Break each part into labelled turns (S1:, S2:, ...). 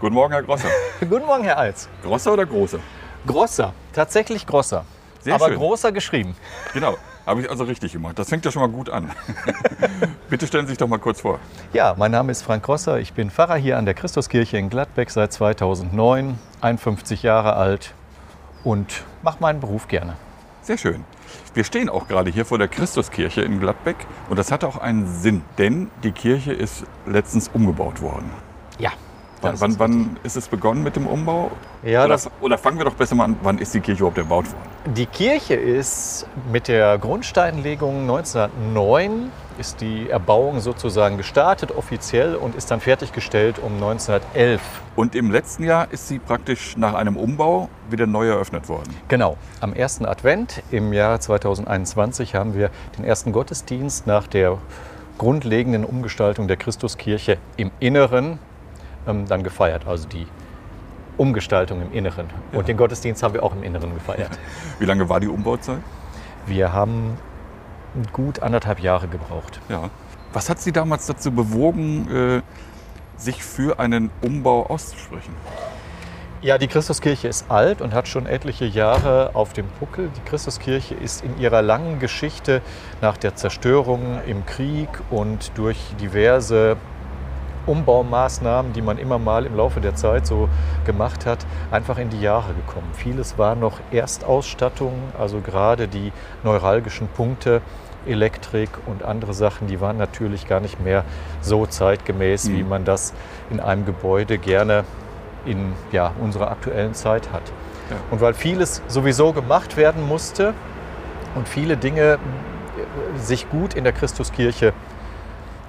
S1: Guten Morgen, Herr Grosser.
S2: Guten Morgen, Herr Alz.
S1: Grosser oder Großer?
S2: Grosser, tatsächlich Grosser.
S1: Sehr
S2: aber
S1: schön.
S2: großer geschrieben.
S1: Genau, habe ich also richtig gemacht. Das fängt ja schon mal gut an. Bitte stellen Sie sich doch mal kurz vor.
S2: Ja, mein Name ist Frank Grosser. Ich bin Pfarrer hier an der Christuskirche in Gladbeck seit 2009, 51 Jahre alt und mache meinen Beruf gerne.
S1: Sehr schön. Wir stehen auch gerade hier vor der Christuskirche in Gladbeck und das hat auch einen Sinn, denn die Kirche ist letztens umgebaut worden.
S2: Ja.
S1: Wann, wann,
S2: ist
S1: wann ist es begonnen mit dem Umbau?
S2: Ja,
S1: oder, oder fangen wir doch besser mal an, wann ist die Kirche überhaupt erbaut worden?
S2: Die Kirche ist mit der Grundsteinlegung 1909 ist die Erbauung sozusagen gestartet offiziell und ist dann fertiggestellt um 1911.
S1: Und im letzten Jahr ist sie praktisch nach einem Umbau wieder neu eröffnet worden.
S2: Genau, am ersten Advent im Jahr 2021 haben wir den ersten Gottesdienst nach der grundlegenden Umgestaltung der Christuskirche im Inneren ähm, dann gefeiert, also die Umgestaltung im Inneren. Und den Gottesdienst haben wir auch im Inneren gefeiert.
S1: Wie lange war die Umbauzeit?
S2: Wir haben gut anderthalb Jahre gebraucht.
S1: Ja. Was hat Sie damals dazu bewogen, äh, sich für einen Umbau auszusprechen?
S2: Ja, die Christuskirche ist alt und hat schon etliche Jahre auf dem Buckel. Die Christuskirche ist in ihrer langen Geschichte nach der Zerstörung im Krieg und durch diverse Umbaumaßnahmen, die man immer mal im Laufe der Zeit so gemacht hat, einfach in die Jahre gekommen. Vieles war noch Erstausstattung, also gerade die neuralgischen Punkte, Elektrik und andere Sachen, die waren natürlich gar nicht mehr so zeitgemäß, wie man das in einem Gebäude gerne in ja, unserer aktuellen Zeit hat.
S1: Ja.
S2: Und weil vieles sowieso gemacht werden musste und viele Dinge äh, sich gut in der Christuskirche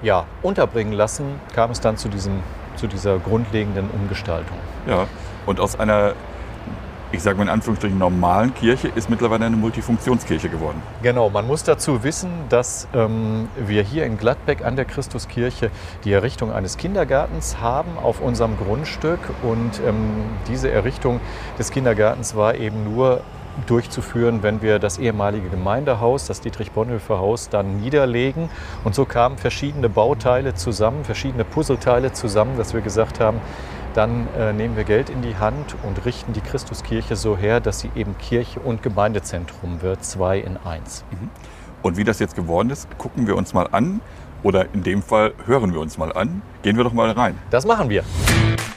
S2: ja, unterbringen lassen, kam es dann zu, diesem, zu dieser grundlegenden Umgestaltung.
S1: Ja. Und aus einer, ich sage mal in Anführungsstrichen, normalen Kirche ist mittlerweile eine Multifunktionskirche geworden.
S2: Genau, man muss dazu wissen, dass ähm, wir hier in Gladbeck an der Christuskirche die Errichtung eines Kindergartens haben auf unserem Grundstück. Und ähm, diese Errichtung des Kindergartens war eben nur durchzuführen, wenn wir das ehemalige Gemeindehaus, das Dietrich-Bonhoeffer-Haus, dann niederlegen. Und so kamen verschiedene Bauteile zusammen, verschiedene Puzzleteile zusammen, dass wir gesagt haben, dann äh, nehmen wir Geld in die Hand und richten die Christuskirche so her, dass sie eben Kirche und Gemeindezentrum wird, zwei in eins.
S1: Und wie das jetzt geworden ist, gucken wir uns mal an. Oder in dem Fall hören wir uns mal an. Gehen wir doch mal rein.
S2: Das machen wir.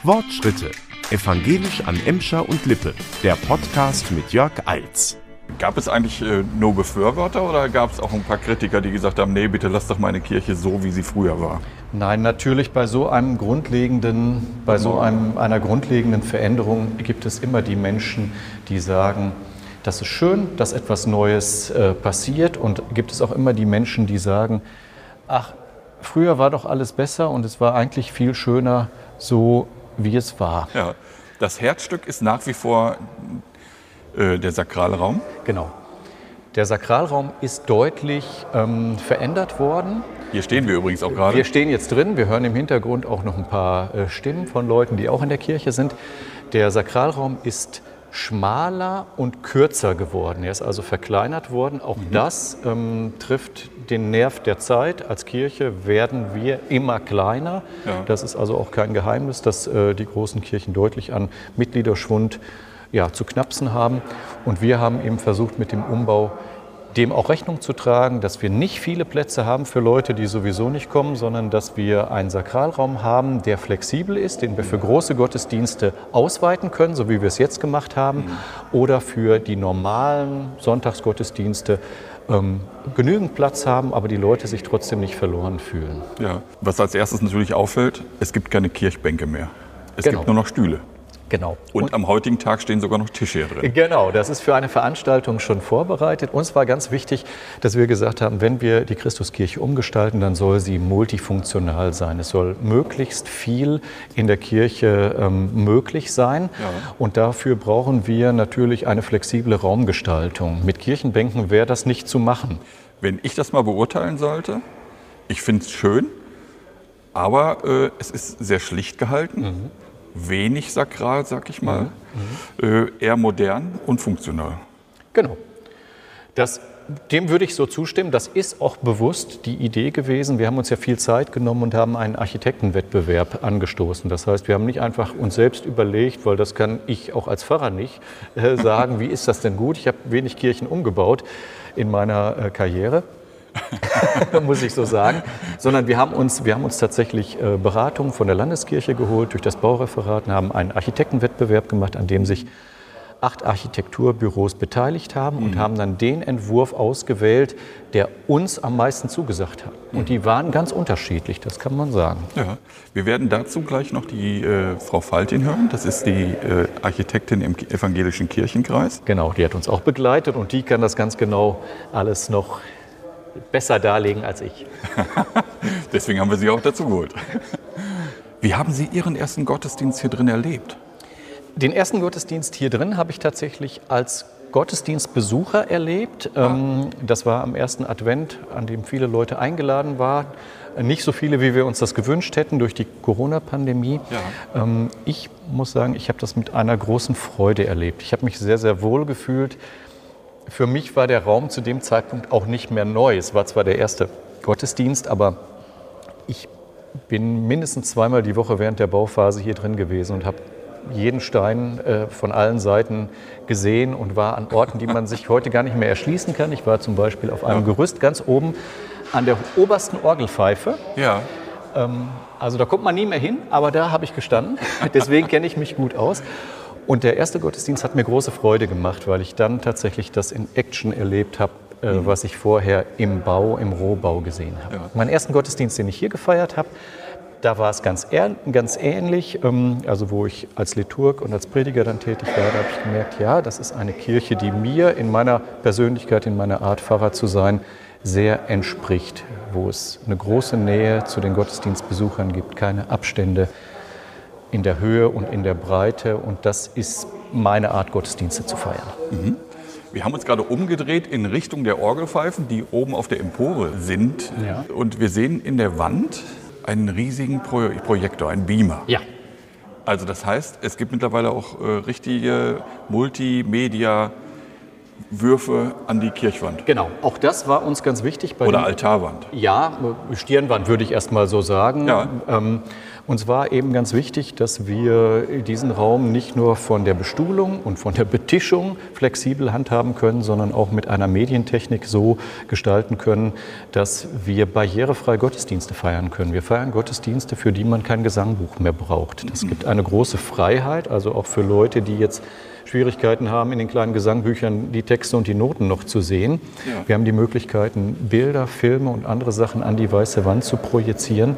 S3: Wortschritte. Evangelisch an Emscher und Lippe. Der Podcast mit Jörg Eils.
S1: Gab es eigentlich äh, nur Befürworter oder gab es auch ein paar Kritiker, die gesagt haben, nee, bitte lass doch meine Kirche so, wie sie früher war?
S2: Nein, natürlich bei so einem grundlegenden, bei so einem, einer grundlegenden Veränderung gibt es immer die Menschen, die sagen, das ist schön, dass etwas Neues äh, passiert und gibt es auch immer die Menschen, die sagen, ach, früher war doch alles besser und es war eigentlich viel schöner so, wie es war.
S1: Ja. Das Herzstück ist nach wie vor äh, der Sakralraum.
S2: Genau. Der Sakralraum ist deutlich ähm, verändert worden.
S1: Hier stehen wir übrigens auch gerade.
S2: Wir stehen jetzt drin. Wir hören im Hintergrund auch noch ein paar äh, Stimmen von Leuten, die auch in der Kirche sind. Der Sakralraum ist schmaler und kürzer geworden. Er ist also verkleinert worden. Auch das ähm, trifft den Nerv der Zeit. Als Kirche werden wir immer kleiner.
S1: Ja.
S2: Das ist also auch kein Geheimnis, dass äh, die großen Kirchen deutlich an Mitgliederschwund ja, zu knapsen haben. Und wir haben eben versucht, mit dem Umbau dem auch Rechnung zu tragen, dass wir nicht viele Plätze haben für Leute, die sowieso nicht kommen, sondern dass wir einen Sakralraum haben, der flexibel ist, den wir für große Gottesdienste ausweiten können, so wie wir es jetzt gemacht haben, oder für die normalen Sonntagsgottesdienste ähm, genügend Platz haben, aber die Leute sich trotzdem nicht verloren fühlen.
S1: Ja. Was als erstes natürlich auffällt, es gibt keine Kirchbänke mehr. Es
S2: Genau.
S1: gibt nur noch Stühle.
S2: Genau.
S1: Und, am heutigen Tag stehen sogar noch Tische hier drin.
S2: Genau, das ist für eine Veranstaltung schon vorbereitet. Uns war ganz wichtig, dass wir gesagt haben, wenn wir die Christuskirche umgestalten, dann soll sie multifunktional sein. Es soll möglichst viel in der Kirche ähm, möglich sein.
S1: Ja.
S2: Und dafür brauchen wir natürlich eine flexible Raumgestaltung. Mit Kirchenbänken wäre das nicht zu machen.
S1: Wenn ich das mal beurteilen sollte, ich finde es schön, aber äh, es ist sehr schlicht gehalten, wenig sakral, sag ich mal, Äh, eher modern und funktional.
S2: Genau. Das dem würde ich so zustimmen. Das ist auch bewusst die Idee gewesen. Wir haben uns ja viel Zeit genommen und haben einen Architektenwettbewerb angestoßen. Das heißt, wir haben nicht einfach uns selbst überlegt, weil das kann ich auch als Pfarrer nicht äh, sagen, wie ist das denn gut? Ich habe wenig Kirchen umgebaut in meiner äh, Karriere. muss ich so sagen, sondern wir haben uns, wir haben uns tatsächlich äh, Beratungen von der Landeskirche geholt durch das Baureferat und haben einen Architektenwettbewerb gemacht, an dem sich acht Architekturbüros beteiligt haben und mhm. haben dann den Entwurf ausgewählt, der uns am meisten zugesagt hat. Und mhm. die waren ganz unterschiedlich, das kann man sagen.
S1: Ja, wir werden dazu gleich noch die äh, Frau Faltin hören. Das ist die äh, Architektin im evangelischen Kirchenkreis.
S2: Genau, die hat uns auch begleitet und die kann das ganz genau alles noch besser darlegen als ich.
S1: Deswegen haben wir sie auch dazu geholt. Wie haben Sie Ihren ersten Gottesdienst hier drin erlebt?
S2: Den ersten Gottesdienst hier drin habe ich tatsächlich als Gottesdienstbesucher erlebt. Ah. Das war am ersten Advent, an dem viele Leute eingeladen waren. Nicht so viele, wie wir uns das gewünscht hätten durch die Corona-Pandemie. Ja. Ähm, ich muss sagen, ich habe das mit einer großen Freude erlebt. Ich habe mich sehr, sehr wohl gefühlt. Für mich war der Raum zu dem Zeitpunkt auch nicht mehr neu. Es war zwar der erste Gottesdienst, aber ich bin mindestens zweimal die Woche während der Bauphase hier drin gewesen und habe jeden Stein äh, von allen Seiten gesehen und war an Orten, die man sich heute gar nicht mehr erschließen kann. Ich war zum Beispiel auf einem Gerüst ganz oben an der obersten Orgelpfeife.
S1: Ja.
S2: Ähm, also da kommt man nie mehr hin, aber da habe ich gestanden. Deswegen kenne ich mich gut aus. Und der erste Gottesdienst hat mir große Freude gemacht, weil ich dann tatsächlich das in Action erlebt habe, äh, mhm. was ich vorher im Bau, im Rohbau gesehen habe. Ja. Meinen ersten Gottesdienst, den ich hier gefeiert habe, da war es ganz, ganz ähnlich. Ähm, also wo ich als Liturg und als Prediger dann tätig war, da habe ich gemerkt, ja, das ist eine Kirche, die mir in meiner Persönlichkeit, in meiner Art Pfarrer zu sein, sehr entspricht, wo es eine große Nähe zu den Gottesdienstbesuchern gibt, keine Abstände in der Höhe und in der Breite. Und das ist meine Art, Gottesdienste zu feiern. Mhm.
S1: Wir haben uns gerade umgedreht in Richtung der Orgelpfeifen, die oben auf der Empore sind. Ja. Und wir sehen in der Wand einen riesigen Pro Projektor, einen Beamer.
S2: Ja.
S1: Also das heißt, es gibt mittlerweile auch äh, richtige Multimedia Würfe an die Kirchwand.
S2: Genau, auch das war uns ganz wichtig.
S1: Oder Altarwand.
S2: Ja, Stirnwand würde ich erst mal so sagen. Ja. Ähm, uns war eben ganz wichtig, dass wir diesen Raum nicht nur von der Bestuhlung und von der Betischung flexibel handhaben können, sondern auch mit einer Medientechnik so gestalten können, dass wir barrierefrei Gottesdienste feiern können. Wir feiern Gottesdienste, für die man kein Gesangbuch mehr braucht. Das gibt eine große Freiheit, also auch für Leute, die jetzt Schwierigkeiten haben, in den kleinen Gesangbüchern die Texte und die Noten noch zu sehen. Ja. Wir haben die Möglichkeiten, Bilder, Filme und andere Sachen an die weiße Wand zu projizieren.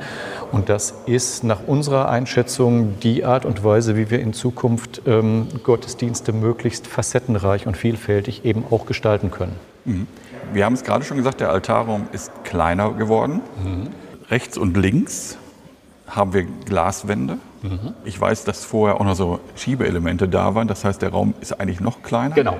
S2: Und das ist nach unserer Einschätzung die Art und Weise, wie wir in Zukunft ähm, Gottesdienste möglichst facettenreich und vielfältig eben auch gestalten können.
S1: Mhm. Wir haben es gerade schon gesagt, der Altarraum ist kleiner geworden. Mhm. Rechts und links haben wir Glaswände. Mhm. Ich weiß, dass vorher auch noch so Schiebeelemente da waren. Das heißt, der Raum ist eigentlich noch kleiner.
S2: Genau.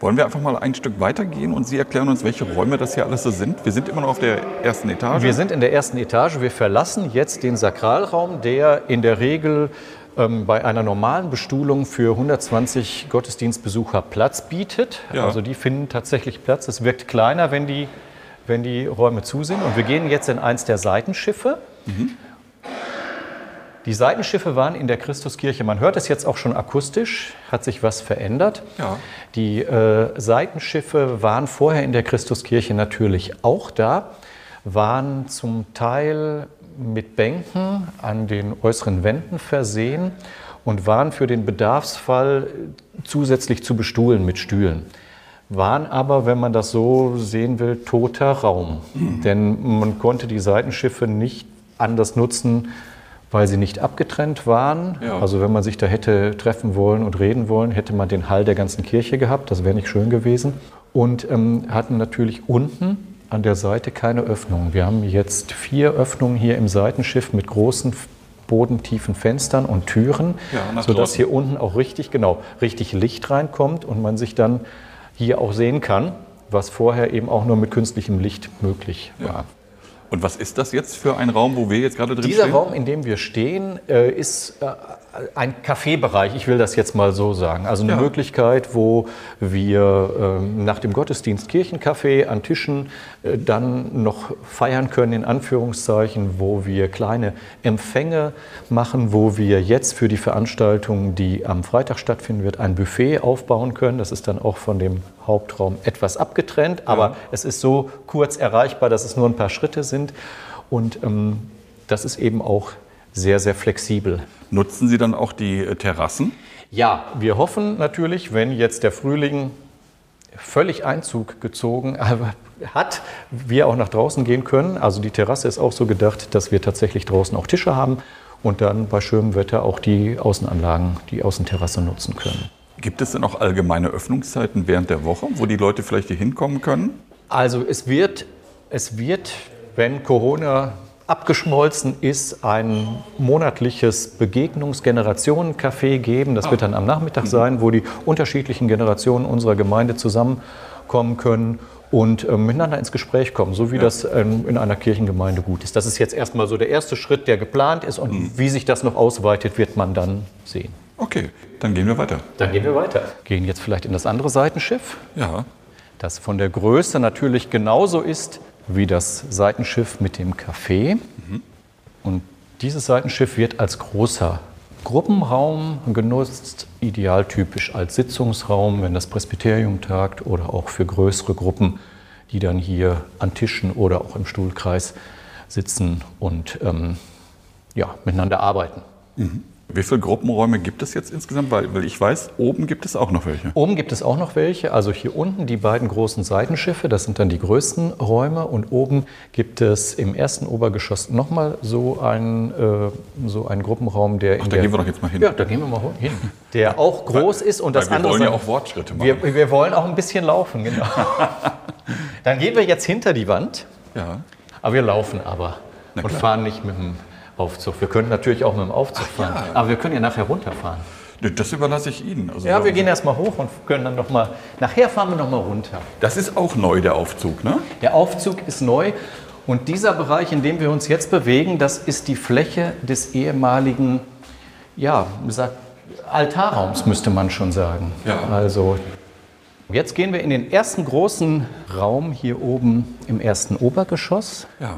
S1: Wollen wir einfach mal ein Stück weitergehen und Sie erklären uns, welche Räume das hier alles so sind? Wir sind immer noch auf der ersten Etage.
S2: Wir sind in der ersten Etage. Wir verlassen jetzt den Sakralraum, der in der Regel ähm, bei einer normalen Bestuhlung für 120 Gottesdienstbesucher Platz bietet. Ja. Also die finden tatsächlich Platz. Es wirkt kleiner, wenn die, wenn die Räume zu sind. Und wir gehen jetzt in eins der Seitenschiffe. Mhm. Die Seitenschiffe waren in der Christuskirche, man hört es jetzt auch schon akustisch, hat sich was verändert. Ja. Die äh, Seitenschiffe waren vorher in der Christuskirche natürlich auch da, waren zum Teil mit Bänken an den äußeren Wänden versehen und waren für den Bedarfsfall zusätzlich zu bestuhlen mit Stühlen waren aber, wenn man das so sehen will, toter Raum. Mhm. Denn man konnte die Seitenschiffe nicht anders nutzen, weil sie nicht abgetrennt waren. Ja. Also wenn man sich da hätte treffen wollen und reden wollen, hätte man den Hall der ganzen Kirche gehabt. Das wäre nicht schön gewesen. Und ähm, hatten natürlich unten an der Seite keine Öffnungen. Wir haben jetzt vier Öffnungen hier im Seitenschiff mit großen bodentiefen Fenstern und Türen, ja, sodass hier unten auch richtig, genau, richtig Licht reinkommt und man sich dann hier auch sehen kann, was vorher eben auch nur mit künstlichem Licht möglich war.
S1: Und was ist das jetzt für ein Raum, wo wir jetzt gerade drin
S2: Dieser
S1: stehen?
S2: Dieser Raum, in dem wir stehen, äh, ist äh, ein Kaffeebereich, ich will das jetzt mal so sagen. Also eine
S1: Ja.
S2: Möglichkeit, wo wir ähm, nach dem Gottesdienst Kirchenkaffee an Tischen äh, dann noch feiern können, in Anführungszeichen, wo wir kleine Empfänge machen, wo wir jetzt für die Veranstaltung, die am Freitag stattfinden wird, ein Buffet aufbauen können. Das ist dann auch von dem Hauptraum etwas abgetrennt, aber es ist so kurz erreichbar, dass es nur ein paar Schritte sind. Und ähm, das ist eben auch sehr, sehr flexibel.
S1: Nutzen Sie dann auch die äh, Terrassen?
S2: Ja, wir hoffen natürlich, wenn jetzt der Frühling völlig Einzug gezogen hat, wir auch nach draußen gehen können. Also die Terrasse ist auch so gedacht, dass wir tatsächlich draußen auch Tische haben und dann bei schönem Wetter auch die Außenanlagen, die Außenterrasse nutzen können.
S1: Gibt es denn auch allgemeine Öffnungszeiten während der Woche, wo die Leute vielleicht hier hinkommen können?
S2: Also es wird, es wird, wenn Corona abgeschmolzen ist, ein monatliches Begegnungsgenerationen-Café geben. Das wird dann am Nachmittag sein, wo die unterschiedlichen Generationen unserer Gemeinde zusammenkommen können und äh, miteinander ins Gespräch kommen, so wie das ähm, in einer Kirchengemeinde gut ist. Das ist jetzt erstmal so der erste Schritt, der geplant ist und wie sich das noch ausweitet, wird man dann sehen.
S1: Okay, dann gehen wir weiter.
S2: Dann gehen wir weiter. Gehen jetzt vielleicht in das andere Seitenschiff
S1: Ja,
S2: das von der Größe natürlich genauso ist wie das Seitenschiff mit dem Café. Und dieses Seitenschiff wird als großer Gruppenraum genutzt, idealtypisch als Sitzungsraum, wenn das Presbyterium tagt oder auch für größere Gruppen, die dann hier an Tischen oder auch im Stuhlkreis sitzen und ähm, ja, miteinander arbeiten.
S1: Wie viele Gruppenräume gibt es jetzt insgesamt? Weil, weil ich weiß, oben gibt es auch noch welche.
S2: Oben gibt es auch noch welche. Also hier unten die beiden großen Seitenschiffe, das sind dann die größten Räume. Und oben gibt es im ersten Obergeschoss nochmal so einen, äh, so einen Gruppenraum, der in
S1: Ach, da
S2: der,
S1: gehen wir doch jetzt mal hin.
S2: Ja, da gehen wir mal hin. Der auch groß ist und das
S1: Weil wir
S2: andere.
S1: wollen ja auch Fortschritte machen.
S2: wir, wir wollen auch ein bisschen laufen, genau. dann gehen wir jetzt hinter die Wand.
S1: ja.
S2: Aber wir laufen aber und fahren nicht mit dem Aufzug. Wir können natürlich auch mit dem Aufzug fahren.
S1: ja.
S2: Aber wir können ja nachher runterfahren.
S1: Das überlasse ich Ihnen. Also
S2: Ja, wir gehen erstmal hoch und können dann noch mal. Nachher fahren wir noch mal runter.
S1: Das ist auch neu, der Aufzug, ne?
S2: Der Aufzug ist neu und dieser Bereich, in dem wir uns jetzt bewegen, das ist die Fläche des ehemaligen, ja, Altarraums, müsste man schon sagen.
S1: Ja.
S2: Also jetzt gehen wir in den ersten großen Raum hier oben im ersten Obergeschoss
S1: Ja.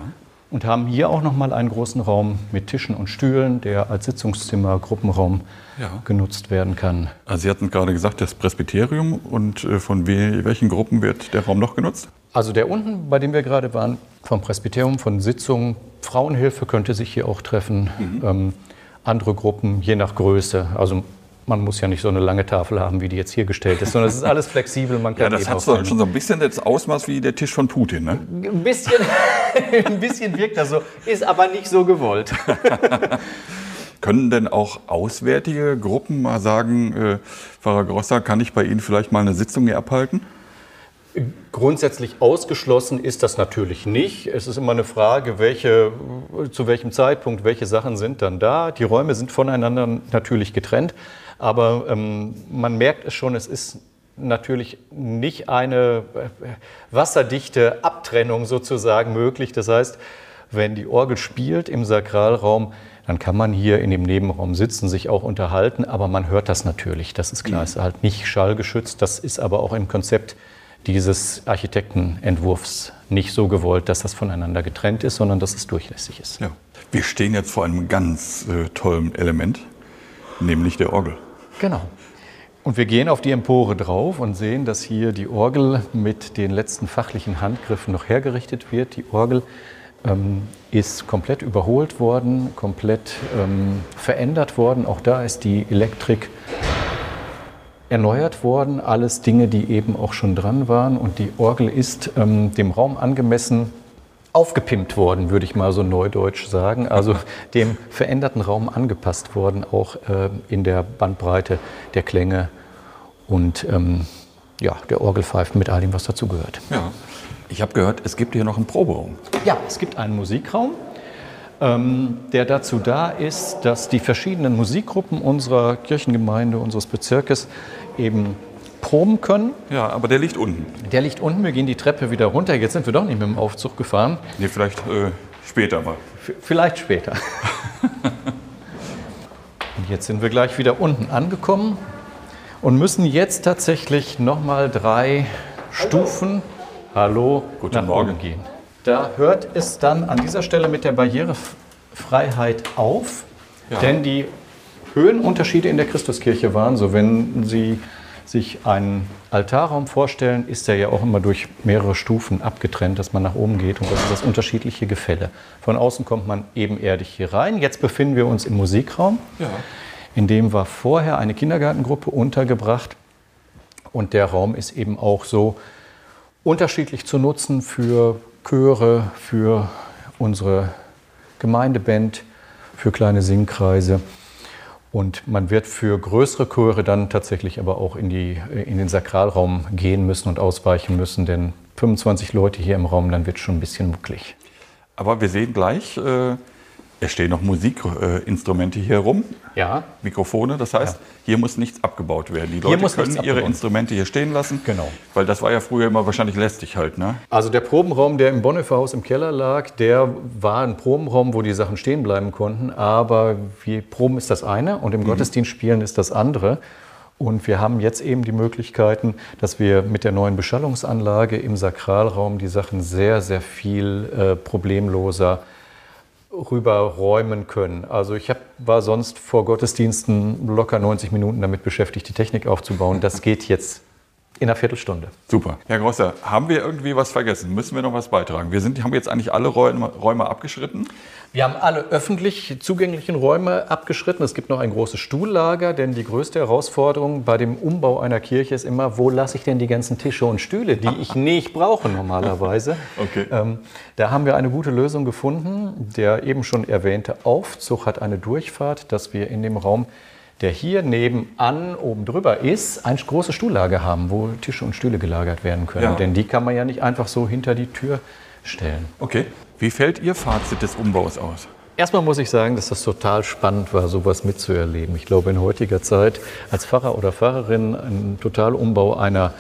S2: Und haben hier auch noch mal einen großen Raum mit Tischen und Stühlen, der als Sitzungszimmer, Gruppenraum
S1: Ja.
S2: genutzt werden kann.
S1: Also Sie hatten gerade gesagt, das Presbyterium. Und äh, von we welchen Gruppen wird der Raum noch genutzt?
S2: Also der unten, bei dem wir gerade waren, vom Presbyterium, von Sitzungen, Frauenhilfe könnte sich hier auch treffen, ähm, andere Gruppen, je nach Größe. Also man muss ja nicht so eine lange Tafel haben, wie die jetzt hier gestellt ist, sondern es ist alles flexibel. Man kann
S1: Ja, das hat schon so ein bisschen das Ausmaß wie der Tisch von Putin, ne?
S2: ein bisschen, ein bisschen wirkt das so, ist aber nicht so gewollt.
S1: Können denn auch auswärtige Gruppen mal sagen, äh, Pfarrer Grosser, kann ich bei Ihnen vielleicht mal eine Sitzung hier abhalten?
S2: Grundsätzlich ausgeschlossen ist das natürlich nicht. Es ist immer eine Frage, welche, zu welchem Zeitpunkt welche Sachen sind dann da. Die Räume sind voneinander natürlich getrennt, aber ähm, man merkt es schon, es ist natürlich nicht eine äh, wasserdichte Abtrennung sozusagen möglich. Das heißt, wenn die Orgel spielt im Sakralraum, dann kann man hier in dem Nebenraum sitzen, sich auch unterhalten, aber man hört das natürlich. Das ist klar, es ist halt nicht schallgeschützt. Das ist aber auch im Konzept dieses Architektenentwurfs nicht so gewollt, dass das voneinander getrennt ist, sondern dass es durchlässig ist.
S1: Ja. Wir stehen jetzt vor einem ganz äh, tollen Element, nämlich der Orgel.
S2: Genau. Und wir gehen auf die Empore drauf und sehen, dass hier die Orgel mit den letzten fachlichen Handgriffen noch hergerichtet wird. Die Orgel ähm, ist komplett überholt worden, komplett ähm, verändert worden. Auch da ist die Elektrik erneuert worden. Alles Dinge, die eben auch schon dran waren. Und die Orgel ist ähm, dem Raum angemessen aufgepimpt worden, würde ich mal so neudeutsch sagen. Also dem veränderten Raum angepasst worden, auch äh, in der Bandbreite der Klänge und ähm, ja, der Orgelpfeifen mit all dem, was dazugehört.
S1: Ja. Ich habe gehört, es gibt hier noch einen Proberaum.
S2: Ja, es gibt einen Musikraum, ähm, der dazu da ist, dass die verschiedenen Musikgruppen unserer Kirchengemeinde, unseres Bezirkes eben proben können.
S1: Ja, aber der liegt unten.
S2: Der liegt unten, wir gehen die Treppe wieder runter. Jetzt sind wir doch nicht mit dem Aufzug gefahren.
S1: Nee, vielleicht äh, später mal.
S2: V vielleicht später. Und jetzt sind wir gleich wieder unten angekommen und müssen jetzt tatsächlich nochmal drei Stufen, hallo,
S1: Guten
S2: nach
S1: Morgen.
S2: oben gehen. Da hört es dann an dieser Stelle mit der Barrierefreiheit auf, denn die Höhenunterschiede in der Christuskirche waren so, wenn Sie sich einen Altarraum vorstellen, ist der ja auch immer durch mehrere Stufen abgetrennt, dass man nach oben geht und das ist das unterschiedliche Gefälle. Von außen kommt man ebenerdig hier rein. Jetzt befinden wir uns im Musikraum.
S1: Ja.
S2: In dem war vorher eine Kindergartengruppe untergebracht und der Raum ist eben auch so unterschiedlich zu nutzen für Chöre, für unsere Gemeindeband, für kleine Singkreise. Und man wird für größere Chöre dann tatsächlich aber auch in, die, in den Sakralraum gehen müssen und ausweichen müssen, denn 25 Leute hier im Raum, dann wird schon ein bisschen mucklig.
S1: Aber wir sehen gleich, äh, es stehen noch Musikinstrumente hier rum,
S2: Ja,
S1: Mikrofone. Das heißt, hier muss nichts abgebaut werden. Die
S2: Hier
S1: Leute können ihre Instrumente hier stehen lassen.
S2: Genau.
S1: Weil das war ja früher immer wahrscheinlich lästig halt. Ne?
S2: Also der Probenraum, der im Bonhoeffer-Haus im Keller lag, der war ein Probenraum, wo die Sachen stehen bleiben konnten. Aber wir Proben ist das eine und im Gottesdienst spielen ist das andere. Und wir haben jetzt eben die Möglichkeiten, dass wir mit der neuen Beschallungsanlage im Sakralraum die Sachen sehr, sehr viel äh, problemloser rüberräumen können. Also ich hab, war sonst vor Gottesdiensten locker 90 Minuten damit beschäftigt, die Technik aufzubauen. Das geht jetzt in einer Viertelstunde.
S1: Super. Herr Grosser, haben wir irgendwie was vergessen? Müssen wir noch was beitragen? Wir sind, haben jetzt eigentlich alle Räume, Räume abgeschritten.
S2: Wir haben alle öffentlich zugänglichen Räume abgeschritten. Es gibt noch ein großes Stuhllager, denn die größte Herausforderung bei dem Umbau einer Kirche ist immer, wo lasse ich denn die ganzen Tische und Stühle, die ich nicht brauche normalerweise.
S1: Okay.
S2: Ähm, da haben wir eine gute Lösung gefunden. Der eben schon erwähnte Aufzug hat eine Durchfahrt, dass wir in dem Raum, der hier nebenan oben drüber ist, ein großes Stuhllager haben, wo Tische und Stühle gelagert werden können.
S1: Ja.
S2: Denn die kann man ja nicht einfach so hinter die Tür stellen.
S1: Okay. Wie fällt Ihr Fazit des Umbaus aus?
S2: Erstmal muss ich sagen, dass das total spannend war, sowas mitzuerleben. Ich glaube, in heutiger Zeit als Pfarrer oder Pfarrerin einen Totalumbau einer,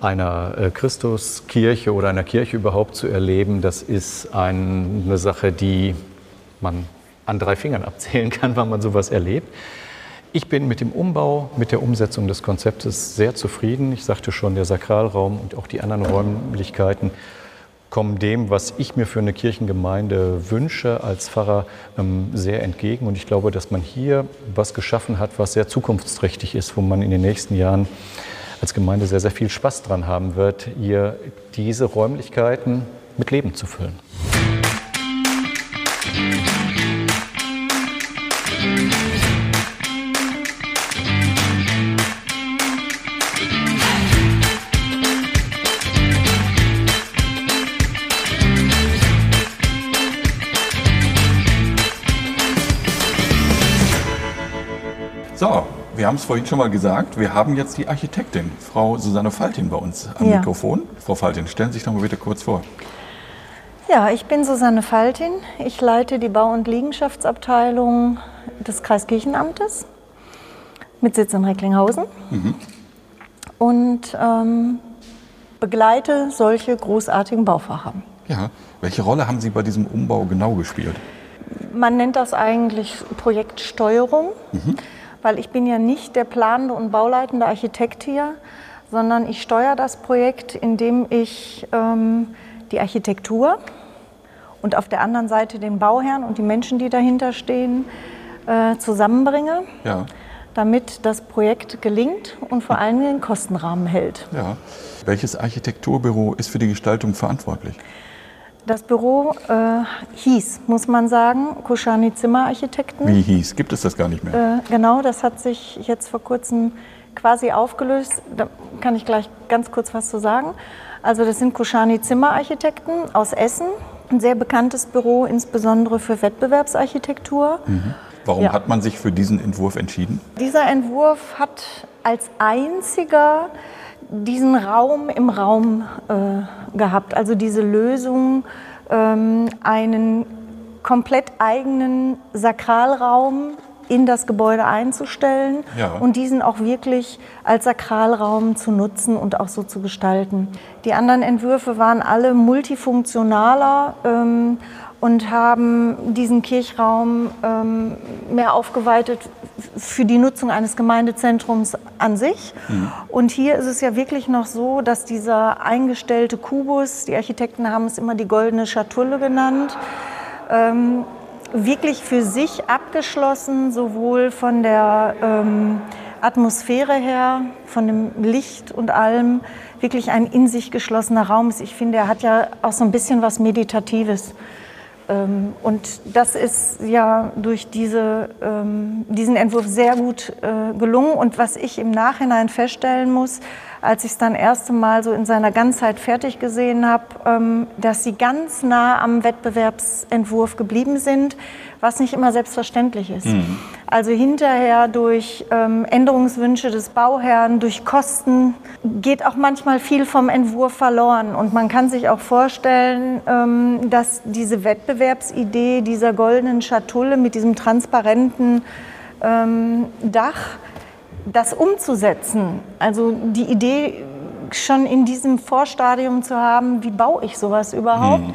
S2: einer äh, Christuskirche oder einer Kirche überhaupt zu erleben, das ist ein, eine Sache, die man an drei Fingern abzählen kann, wann man sowas erlebt. Ich bin mit dem Umbau, mit der Umsetzung des Konzeptes sehr zufrieden. Ich sagte schon, der Sakralraum und auch die anderen Räumlichkeiten kommen dem, was ich mir für eine Kirchengemeinde wünsche als Pfarrer, ähm, sehr entgegen. Und ich glaube, dass man hier was geschaffen hat, was sehr zukunftsträchtig ist, wo man in den nächsten Jahren als Gemeinde sehr, sehr viel Spaß dran haben wird, hier diese Räumlichkeiten mit Leben zu füllen.
S1: Wir haben es vorhin schon mal gesagt. Wir haben jetzt die Architektin, Frau Susanne Faltin, bei uns am
S4: Ja.
S1: Mikrofon. Frau Faltin, stellen Sie sich doch mal bitte kurz vor.
S4: Ja, ich bin Susanne Faltin. Ich leite die Bau- und Liegenschaftsabteilung des Kreiskirchenamtes mit Sitz in Recklinghausen und ähm, begleite solche großartigen Bauvorhaben.
S1: Ja. Welche Rolle haben Sie bei diesem Umbau genau gespielt?
S4: Man nennt das eigentlich Projektsteuerung, weil ich bin ja nicht der planende und bauleitende Architekt hier, sondern ich steuere das Projekt, indem ich ähm, die Architektur und auf der anderen Seite den Bauherrn und die Menschen, die dahinter stehen, äh, zusammenbringe,
S1: Ja.
S4: damit das Projekt gelingt und vor allem den Kostenrahmen hält.
S1: Ja. Welches Architekturbüro ist für die Gestaltung verantwortlich?
S4: Das Büro äh, hieß, muss man sagen, Kuschani Zimmerarchitekten.
S1: Wie hieß? Gibt es das gar nicht mehr?
S4: Äh, genau, das hat sich jetzt vor kurzem quasi aufgelöst. Da kann ich gleich ganz kurz was zu sagen. Also das sind Kuschani Zimmerarchitekten aus Essen, ein sehr bekanntes Büro, insbesondere für Wettbewerbsarchitektur.
S1: Warum
S4: ja.
S1: hat man sich für diesen Entwurf entschieden?
S4: Dieser Entwurf hat als einziger diesen Raum im Raum äh, gehabt, also diese Lösung, ähm, einen komplett eigenen Sakralraum in das Gebäude einzustellen
S1: Ja.
S4: und diesen auch wirklich als Sakralraum zu nutzen und auch so zu gestalten. Die anderen Entwürfe waren alle multifunktionaler ähm, und haben diesen Kirchraum ähm, mehr aufgeweitet für die Nutzung eines Gemeindezentrums an sich. Mhm. Und hier ist es ja wirklich noch so, dass dieser eingestellte Kubus, die Architekten haben es immer die goldene Schatulle genannt, ähm, wirklich für sich abgeschlossen, sowohl von der ähm, Atmosphäre her, von dem Licht und allem, wirklich ein in sich geschlossener Raum ist. Ich finde, er hat ja auch so ein bisschen was Meditatives. Ähm, und das ist ja durch diese, ähm, diesen Entwurf sehr gut äh, gelungen. Und was ich im Nachhinein feststellen muss, als ich es dann erste Mal so in seiner Ganzheit fertig gesehen habe, ähm, dass sie ganz nah am Wettbewerbsentwurf geblieben sind, was nicht immer selbstverständlich ist. Mhm. Also hinterher durch ähm, Änderungswünsche des Bauherrn, durch Kosten geht auch manchmal viel vom Entwurf verloren. Und man kann sich auch vorstellen, ähm, dass diese Wettbewerbsidee dieser goldenen Schatulle mit diesem transparenten ähm, Dach, das umzusetzen, also die Idee schon in diesem Vorstadium zu haben, wie baue ich sowas überhaupt, mhm.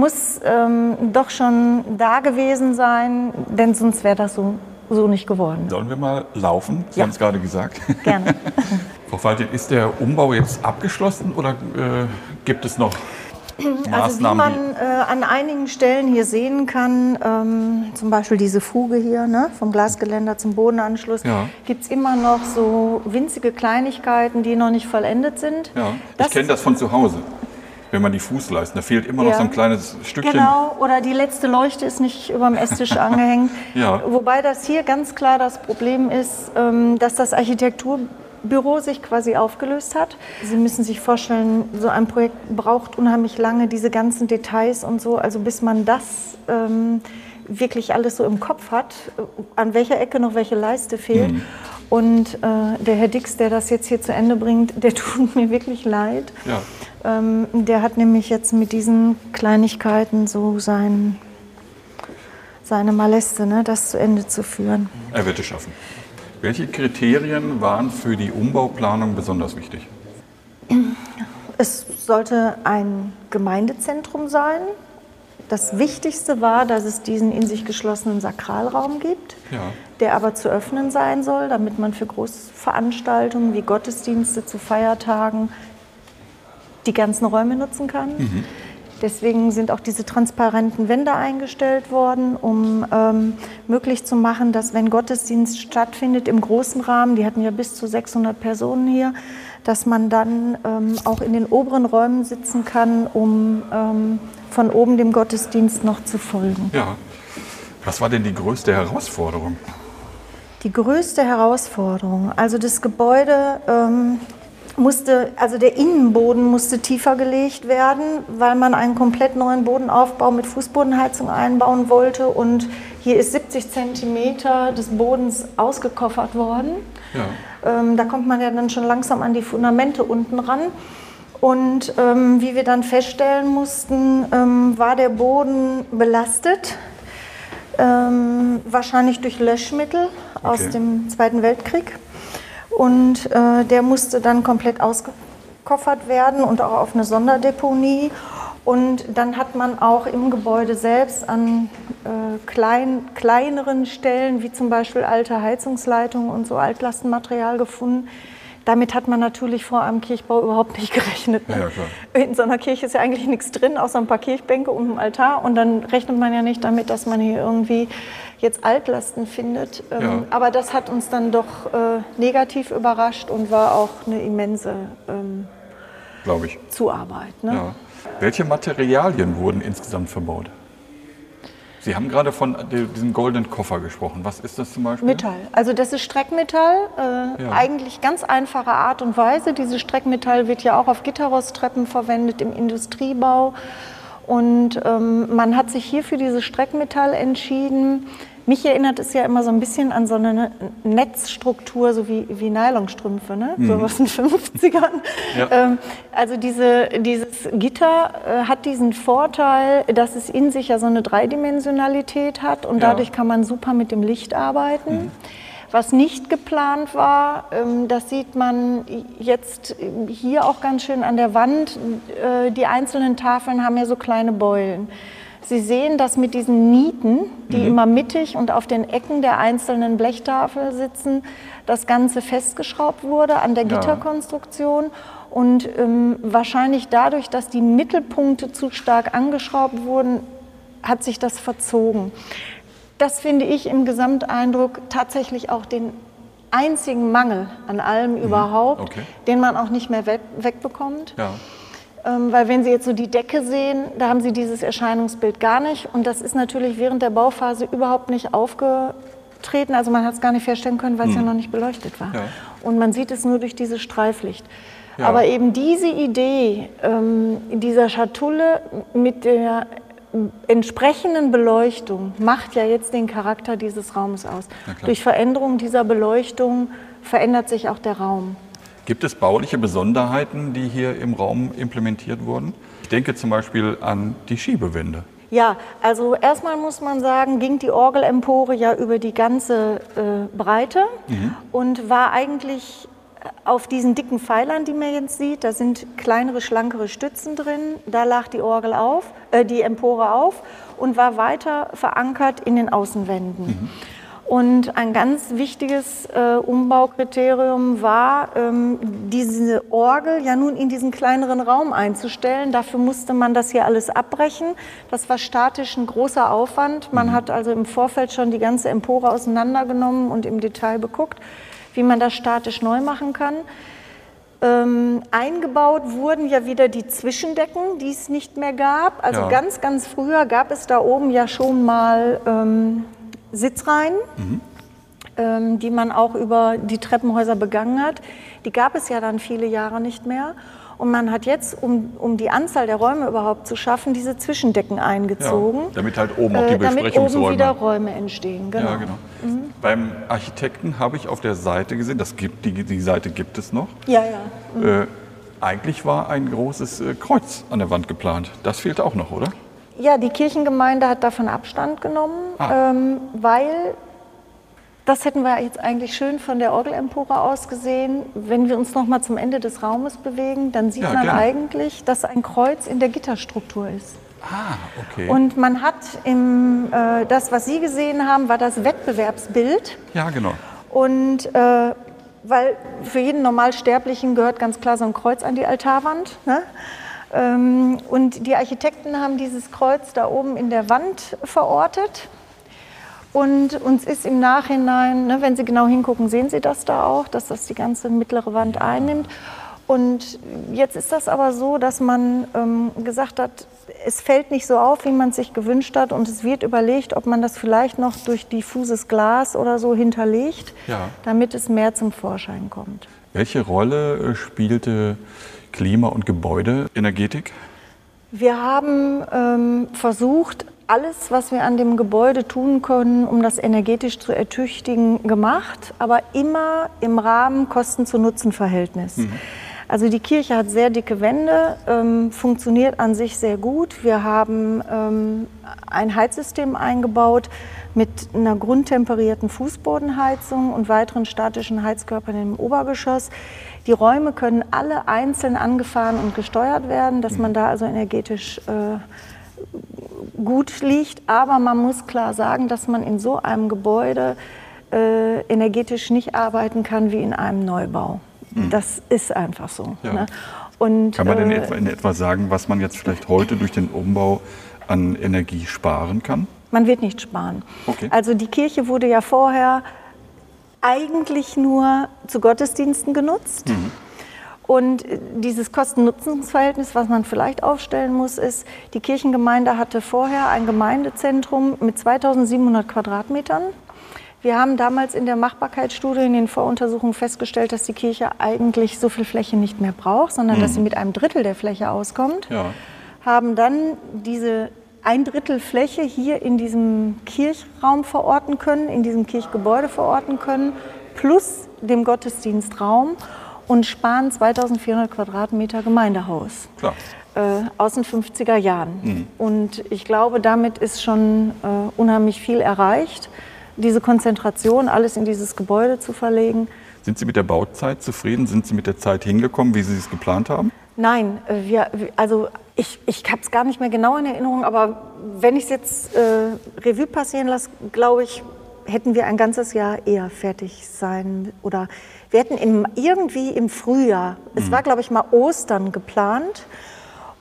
S4: muss ähm, doch schon da gewesen sein, denn sonst wäre das so, so nicht geworden.
S1: Sollen wir mal laufen? Sie
S4: Ja.
S1: haben es gerade gesagt.
S4: Gerne.
S1: Frau Faltin, ist der Umbau jetzt abgeschlossen oder äh, gibt es noch
S4: Also wie
S1: Maßnahmen?
S4: man äh, an einigen Stellen hier sehen kann, ähm, zum Beispiel diese Fuge hier ne, vom Glasgeländer zum Bodenanschluss,
S1: Ja.
S4: gibt es immer noch so winzige Kleinigkeiten, die noch nicht vollendet sind.
S1: ja, ich kenne das von zu Hause. Wenn man die Fußleisten, da fehlt immer noch
S4: Ja.
S1: so ein kleines Stückchen.
S4: Genau, oder die letzte Leuchte ist nicht über dem Esstisch angehängt.
S1: Ja.
S4: Wobei das hier ganz klar das Problem ist, ähm, dass das Architekturbüro sich quasi aufgelöst hat. Sie müssen sich vorstellen, so ein Projekt braucht unheimlich lange, diese ganzen Details und so. Also bis man das ähm, wirklich alles so im Kopf hat, äh, an welcher Ecke noch welche Leiste fehlt. Und äh, der Herr Dix, der das jetzt hier zu Ende bringt, der tut mir wirklich leid.
S1: Ja.
S4: Ähm, der hat nämlich jetzt mit diesen Kleinigkeiten so sein, seine Maleste, ne, das zu Ende zu führen.
S1: Er wird es schaffen. Welche Kriterien waren für die Umbauplanung besonders wichtig?
S4: Es sollte ein Gemeindezentrum sein. Das Wichtigste war, dass es diesen in sich geschlossenen Sakralraum gibt,
S1: Ja.
S4: der aber zu öffnen sein soll, damit man für Großveranstaltungen wie Gottesdienste zu Feiertagen die ganzen Räume nutzen kann. Deswegen sind auch diese transparenten Wände eingestellt worden, um ähm, möglich zu machen, dass wenn Gottesdienst stattfindet im großen Rahmen, die hatten ja bis zu 600 Personen hier, dass man dann ähm, auch in den oberen Räumen sitzen kann, um ähm, von oben dem Gottesdienst noch zu folgen.
S1: Ja. Was war denn die größte Herausforderung?
S4: Die größte Herausforderung, also das Gebäude ähm, musste, also der Innenboden musste tiefer gelegt werden, weil man einen komplett neuen Bodenaufbau mit Fußbodenheizung einbauen wollte und hier ist 70 Zentimeter des Bodens ausgekoffert worden.
S1: Ja.
S4: Ähm, da kommt man ja dann schon langsam an die Fundamente unten ran. Und ähm, wie wir dann feststellen mussten, ähm, war der Boden belastet, ähm, wahrscheinlich durch Löschmittel aus
S1: Okay.
S4: dem Zweiten Weltkrieg. Und äh, der musste dann komplett ausgekoffert werden und auch auf eine Sonderdeponie. Und dann hat man auch im Gebäude selbst an äh, klein, kleineren Stellen, wie zum Beispiel alte Heizungsleitungen und so Altlastenmaterial gefunden. Damit hat man natürlich vor einem Kirchbau überhaupt nicht gerechnet. ne?
S1: Ja.
S4: In so einer Kirche ist ja eigentlich nichts drin, außer ein paar Kirchbänke und einem Altar. Und dann rechnet man ja nicht damit, dass man hier irgendwie jetzt Altlasten findet. Ähm,
S1: Ja.
S4: Aber das hat uns dann doch äh, negativ überrascht und war auch eine immense ähm,
S1: Glaube ich.
S4: Zuarbeit. Ne?
S1: Ja. Welche Materialien wurden insgesamt verbaut? Sie haben gerade von de- diesem goldenen Koffer gesprochen. Was ist das zum Beispiel?
S4: Metall. Also das ist Streckmetall, äh,
S1: Ja.
S4: eigentlich ganz einfache Art und Weise. Dieses Streckmetall wird ja auch auf Gitterrosttreppen verwendet im Industriebau. Und ähm, man hat sich hier für dieses Streckmetall entschieden. Mich erinnert es ja immer so ein bisschen an so eine Ne- Netzstruktur, so wie, wie Nylonstrümpfe, ne? so aus den 50ern.
S1: Ja.
S4: Ähm, also diese, dieses Gitter äh, hat diesen Vorteil, dass es in sich ja so eine Dreidimensionalität hat und
S1: Ja.
S4: dadurch kann man super mit dem Licht arbeiten. Was nicht geplant war, ähm, das sieht man jetzt hier auch ganz schön an der Wand. Äh, Die einzelnen Tafeln haben ja so kleine Beulen. Sie sehen, dass mit diesen Nieten, die mhm. immer mittig und auf den Ecken der einzelnen Blechtafel sitzen, das Ganze festgeschraubt wurde an der Gitterkonstruktion. Und ähm, wahrscheinlich dadurch, dass die Mittelpunkte zu stark angeschraubt wurden, hat sich das verzogen. Das finde ich im Gesamteindruck tatsächlich auch den einzigen Mangel an allem mhm. überhaupt, okay. den man auch nicht mehr weg, wegbekommt. Ja. Ähm, weil wenn Sie jetzt so die Decke sehen, da haben Sie dieses Erscheinungsbild gar nicht. Und das ist natürlich während der Bauphase überhaupt nicht aufgetreten. Also man hat es gar nicht feststellen können, weil es mhm. ja noch nicht beleuchtet war. Ja. Und man sieht es nur durch dieses Streiflicht. Ja. Aber eben diese Idee ähm, dieser Schatulle mit der entsprechenden Beleuchtung macht ja jetzt den Charakter dieses Raumes aus. Durch Veränderung dieser Beleuchtung verändert sich auch der Raum.
S1: Gibt es bauliche Besonderheiten, die hier im Raum implementiert wurden? Ich denke zum Beispiel an die Schiebewände.
S4: Ja, also erstmal muss man sagen, ging die Orgelempore ja über die ganze äh, Breite mhm. und war eigentlich auf diesen dicken Pfeilern, die man jetzt sieht, da sind kleinere, schlankere Stützen drin. Da lag die Orgel auf, äh, die Empore auf und war weiter verankert in den Außenwänden. Mhm. Und ein ganz wichtiges äh, Umbaukriterium war, ähm, diese Orgel ja nun in diesen kleineren Raum einzustellen. Dafür musste man das hier alles abbrechen. Das war statisch ein großer Aufwand. Man mhm. hat also im Vorfeld schon die ganze Empore auseinandergenommen und im Detail beguckt wie man das statisch neu machen kann. Ähm, eingebaut wurden ja wieder die Zwischendecken, die es nicht mehr gab. Also ja. ganz, ganz früher gab es da oben ja schon mal ähm, Sitzreihen, mhm. ähm, die man auch über die Treppenhäuser begangen hat. Die gab es ja dann viele Jahre nicht mehr. Und man hat jetzt, um, um die Anzahl der Räume überhaupt zu schaffen, diese Zwischendecken eingezogen. Ja,
S1: damit halt oben auch die Besprechungsräume... Äh, damit oben
S4: wieder Räume entstehen,
S1: genau. Ja, genau. Mhm. Beim Architekten habe ich auf der Seite gesehen, das gibt, die, die Seite gibt es noch.
S4: Ja, ja.
S1: Mhm. Äh, eigentlich war ein großes äh, Kreuz an der Wand geplant. Das fehlt auch noch, oder?
S4: Ja, die Kirchengemeinde hat davon Abstand genommen, ah. ähm, weil das hätten wir jetzt eigentlich schön von der Orgelempore aus gesehen. Wenn wir uns noch mal zum Ende des Raumes bewegen, dann sieht ja, man gerne. eigentlich, dass ein Kreuz in der Gitterstruktur ist.
S1: Ah, okay.
S4: Und man hat im, äh, das, was Sie gesehen haben, war das Wettbewerbsbild.
S1: Ja, genau.
S4: Und äh, weil für jeden Normalsterblichen gehört ganz klar so ein Kreuz an die Altarwand. Ne? Ähm, und die Architekten haben dieses Kreuz da oben in der Wand verortet. Und uns ist im Nachhinein, ne, wenn Sie genau hingucken, sehen Sie das da auch, dass das die ganze mittlere Wand einnimmt. Und jetzt ist das aber so, dass man ähm, gesagt hat, es fällt nicht so auf, wie man es sich gewünscht hat. Und es wird überlegt, ob man das vielleicht noch durch diffuses Glas oder so hinterlegt, ja. damit es mehr zum Vorschein kommt.
S1: Welche Rolle äh, spielte Klima- und Gebäudeenergetik?
S4: Wir haben ähm, versucht, alles, was wir an dem Gebäude tun können, um das energetisch zu ertüchtigen, gemacht, aber immer im Rahmen Kosten-zu-Nutzen-Verhältnis. Mhm. Also die Kirche hat sehr dicke Wände, ähm, funktioniert an sich sehr gut. Wir haben ähm, ein Heizsystem eingebaut mit einer grundtemperierten Fußbodenheizung und weiteren statischen Heizkörpern im Obergeschoss. Die Räume können alle einzeln angefahren und gesteuert werden, dass man da also energetisch äh, gut liegt. Aber man muss klar sagen, dass man in so einem Gebäude äh, energetisch nicht arbeiten kann wie in einem Neubau. Mhm. Das ist einfach so. Ja. Ne?
S1: Und, kann man denn äh, in etwa sagen, was man jetzt vielleicht heute durch den Umbau an Energie sparen kann?
S4: Man wird nicht sparen. Okay. Also die Kirche wurde ja vorher eigentlich nur zu Gottesdiensten genutzt. Mhm. Und dieses Kosten-Nutzens-Verhältnis, was man vielleicht aufstellen muss, ist, die Kirchengemeinde hatte vorher ein Gemeindezentrum mit 2700 Quadratmetern. Wir haben damals in der Machbarkeitsstudie in den Voruntersuchungen festgestellt, dass die Kirche eigentlich so viel Fläche nicht mehr braucht, sondern mhm. dass sie mit einem Drittel der Fläche auskommt. Ja. Haben dann diese ein Drittel Fläche hier in diesem Kirchraum verorten können, in diesem Kirchgebäude verorten können, plus dem Gottesdienstraum und sparen 2400 Quadratmeter Gemeindehaus. Klar. Äh, aus den 50er Jahren. Mhm. Und ich glaube, damit ist schon äh, unheimlich viel erreicht, diese Konzentration, alles in dieses Gebäude zu verlegen.
S1: Sind Sie mit der Bauzeit zufrieden? Sind Sie mit der Zeit hingekommen, wie Sie es geplant haben?
S4: Nein, äh, wir, also Ich, ich habe es gar nicht mehr genau in Erinnerung, aber wenn ich es jetzt äh, Revue passieren lasse, glaube ich, hätten wir ein ganzes Jahr eher fertig sein oder wir hätten im, irgendwie im Frühjahr, es war glaube ich mal Ostern geplant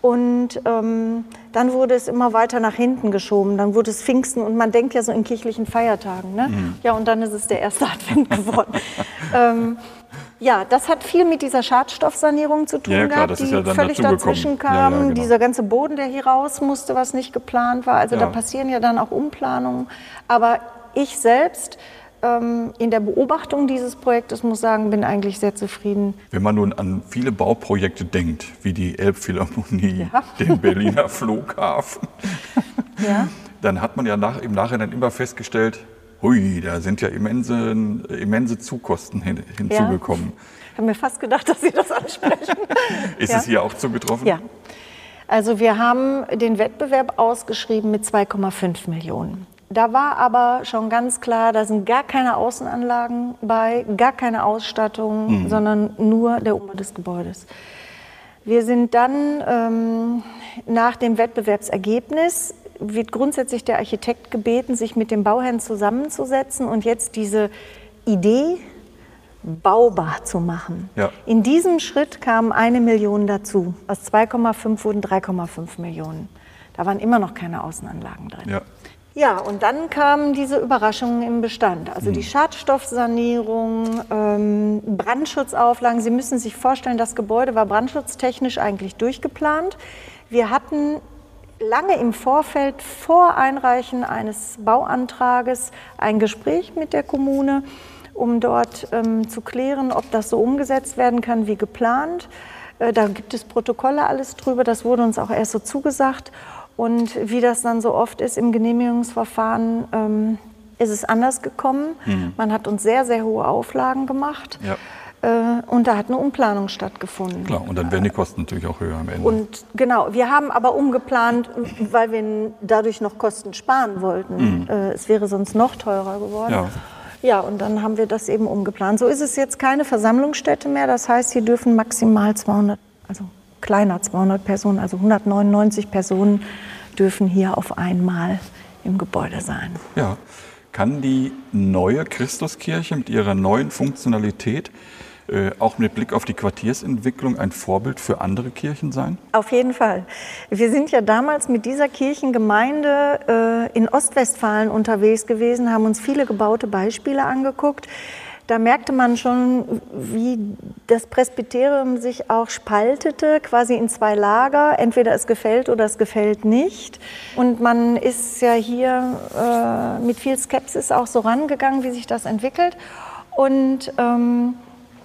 S4: und ähm, dann wurde es immer weiter nach hinten geschoben, dann wurde es Pfingsten und man denkt ja so in kirchlichen Feiertagen. Ne? Ja, und dann ist es der erste Advent geworden. ähm, ja, das hat viel mit dieser Schadstoffsanierung zu tun
S1: Ja, klar,
S4: gehabt, die
S1: ja
S4: völlig dazwischen
S1: Ja, ja,
S4: kam.
S1: genau.
S4: Dieser ganze Boden, der hier raus musste, was nicht geplant war. Also da passieren ja dann auch Umplanungen. Aber ich selbst in der Beobachtung dieses Projektes muss sagen, bin eigentlich sehr zufrieden.
S1: Wenn man nun an viele Bauprojekte denkt, wie die Elbphilharmonie,
S4: Ja.
S1: den Berliner Flughafen,
S4: Ja.
S1: dann hat man ja nach, im Nachhinein immer festgestellt, hui, da sind ja immense, immense Zukosten hin, hinzugekommen.
S4: Ich habe mir fast gedacht, dass Sie das ansprechen.
S1: Ist
S4: Ja.
S1: es hier auch zugetroffen?
S4: Ja. Also wir haben den Wettbewerb ausgeschrieben mit 2,5 Millionen. Da war aber schon ganz klar, da sind gar keine Außenanlagen bei, gar keine Ausstattung, sondern nur der Umbau des Gebäudes. Wir sind dann ähm, nach dem Wettbewerbsergebnis wird grundsätzlich der Architekt gebeten, sich mit dem Bauherrn zusammenzusetzen und jetzt diese Idee baubar zu machen.
S1: Ja.
S4: In diesem Schritt kam eine Million dazu. Aus 2,5 wurden 3,5 Millionen. Da waren immer noch keine Außenanlagen drin.
S1: Ja.
S4: Ja, und dann kamen diese Überraschungen im Bestand. Also die Schadstoffsanierung, ähm, Brandschutzauflagen. Sie müssen sich vorstellen, das Gebäude war brandschutztechnisch eigentlich durchgeplant. Wir hatten lange im Vorfeld vor Einreichen eines Bauantrages ein Gespräch mit der Kommune, um dort ähm, zu klären, ob das so umgesetzt werden kann wie geplant. Äh, da gibt es Protokolle alles drüber, das wurde uns auch erst so zugesagt. Und wie das dann so oft ist im Genehmigungsverfahren, ähm, ist es anders gekommen. Man hat uns sehr, sehr hohe Auflagen gemacht.
S1: Ja.
S4: Äh, und da hat eine Umplanung stattgefunden.
S1: Klar, und dann werden die Kosten natürlich auch höher am Ende.
S4: Und genau, wir haben aber umgeplant, weil wir dadurch noch Kosten sparen wollten. Äh, Es wäre sonst noch teurer geworden.
S1: Ja.
S4: Ja, und dann haben wir das eben umgeplant. So ist es jetzt keine Versammlungsstätte mehr. Das heißt, hier dürfen maximal 200, also kleiner 200 Personen, also 199 Personen dürfen hier auf einmal im Gebäude sein.
S1: Ja. Kann die neue Christuskirche mit ihrer neuen Funktionalität äh, auch mit Blick auf die Quartiersentwicklung ein Vorbild für andere Kirchen sein?
S4: Auf jeden Fall. Wir sind ja damals mit dieser Kirchengemeinde äh, in Ostwestfalen unterwegs gewesen, haben uns viele gebaute Beispiele angeguckt. Da merkte man schon, wie das Presbyterium sich auch spaltete, quasi in zwei Lager. Entweder es gefällt oder es gefällt nicht. Und man ist ja hier äh, mit viel Skepsis auch so rangegangen, wie sich das entwickelt. Und ähm,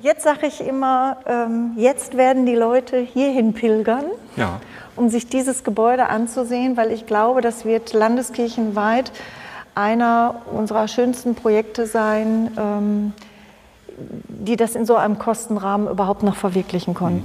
S4: jetzt sage ich immer, ähm, jetzt werden die Leute hierhin pilgern
S1: Ja.
S4: um sich dieses Gebäude anzusehen, weil ich glaube, das wird landeskirchenweit einer unserer schönsten Projekte sein, ähm, die das in so einem Kostenrahmen überhaupt noch verwirklichen konnten.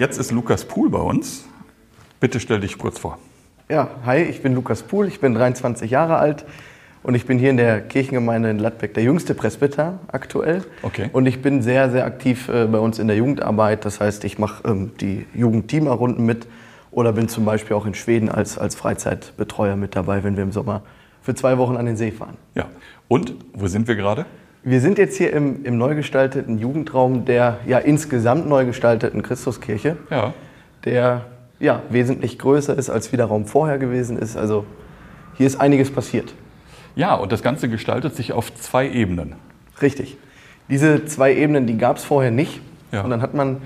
S1: Jetzt ist Lukas Pohl bei uns. Bitte stell dich kurz vor.
S5: Ja, hi, ich bin Lukas Puhl, ich bin 23 Jahre alt und ich bin hier in der Kirchengemeinde in Ladbeck der jüngste Presbyter aktuell.
S1: Okay.
S5: Und ich bin sehr, sehr aktiv äh, bei uns in der Jugendarbeit. Das heißt, ich mache ähm, die Jugendteamerrunden mit oder bin zum Beispiel auch in Schweden als, als Freizeitbetreuer mit dabei, wenn wir im Sommer für zwei Wochen an den See fahren.
S1: Ja. Und wo sind wir gerade?
S5: Wir sind jetzt hier im, im neu gestalteten Jugendraum der ja insgesamt neu gestalteten Christuskirche,
S1: Ja.
S5: der ja wesentlich größer ist, als wie der Raum vorher gewesen ist. Also hier ist einiges passiert.
S1: Ja, und das Ganze gestaltet sich auf zwei Ebenen.
S5: Richtig. Diese zwei Ebenen, die gab es vorher nicht.
S1: Ja.
S5: Und dann hat man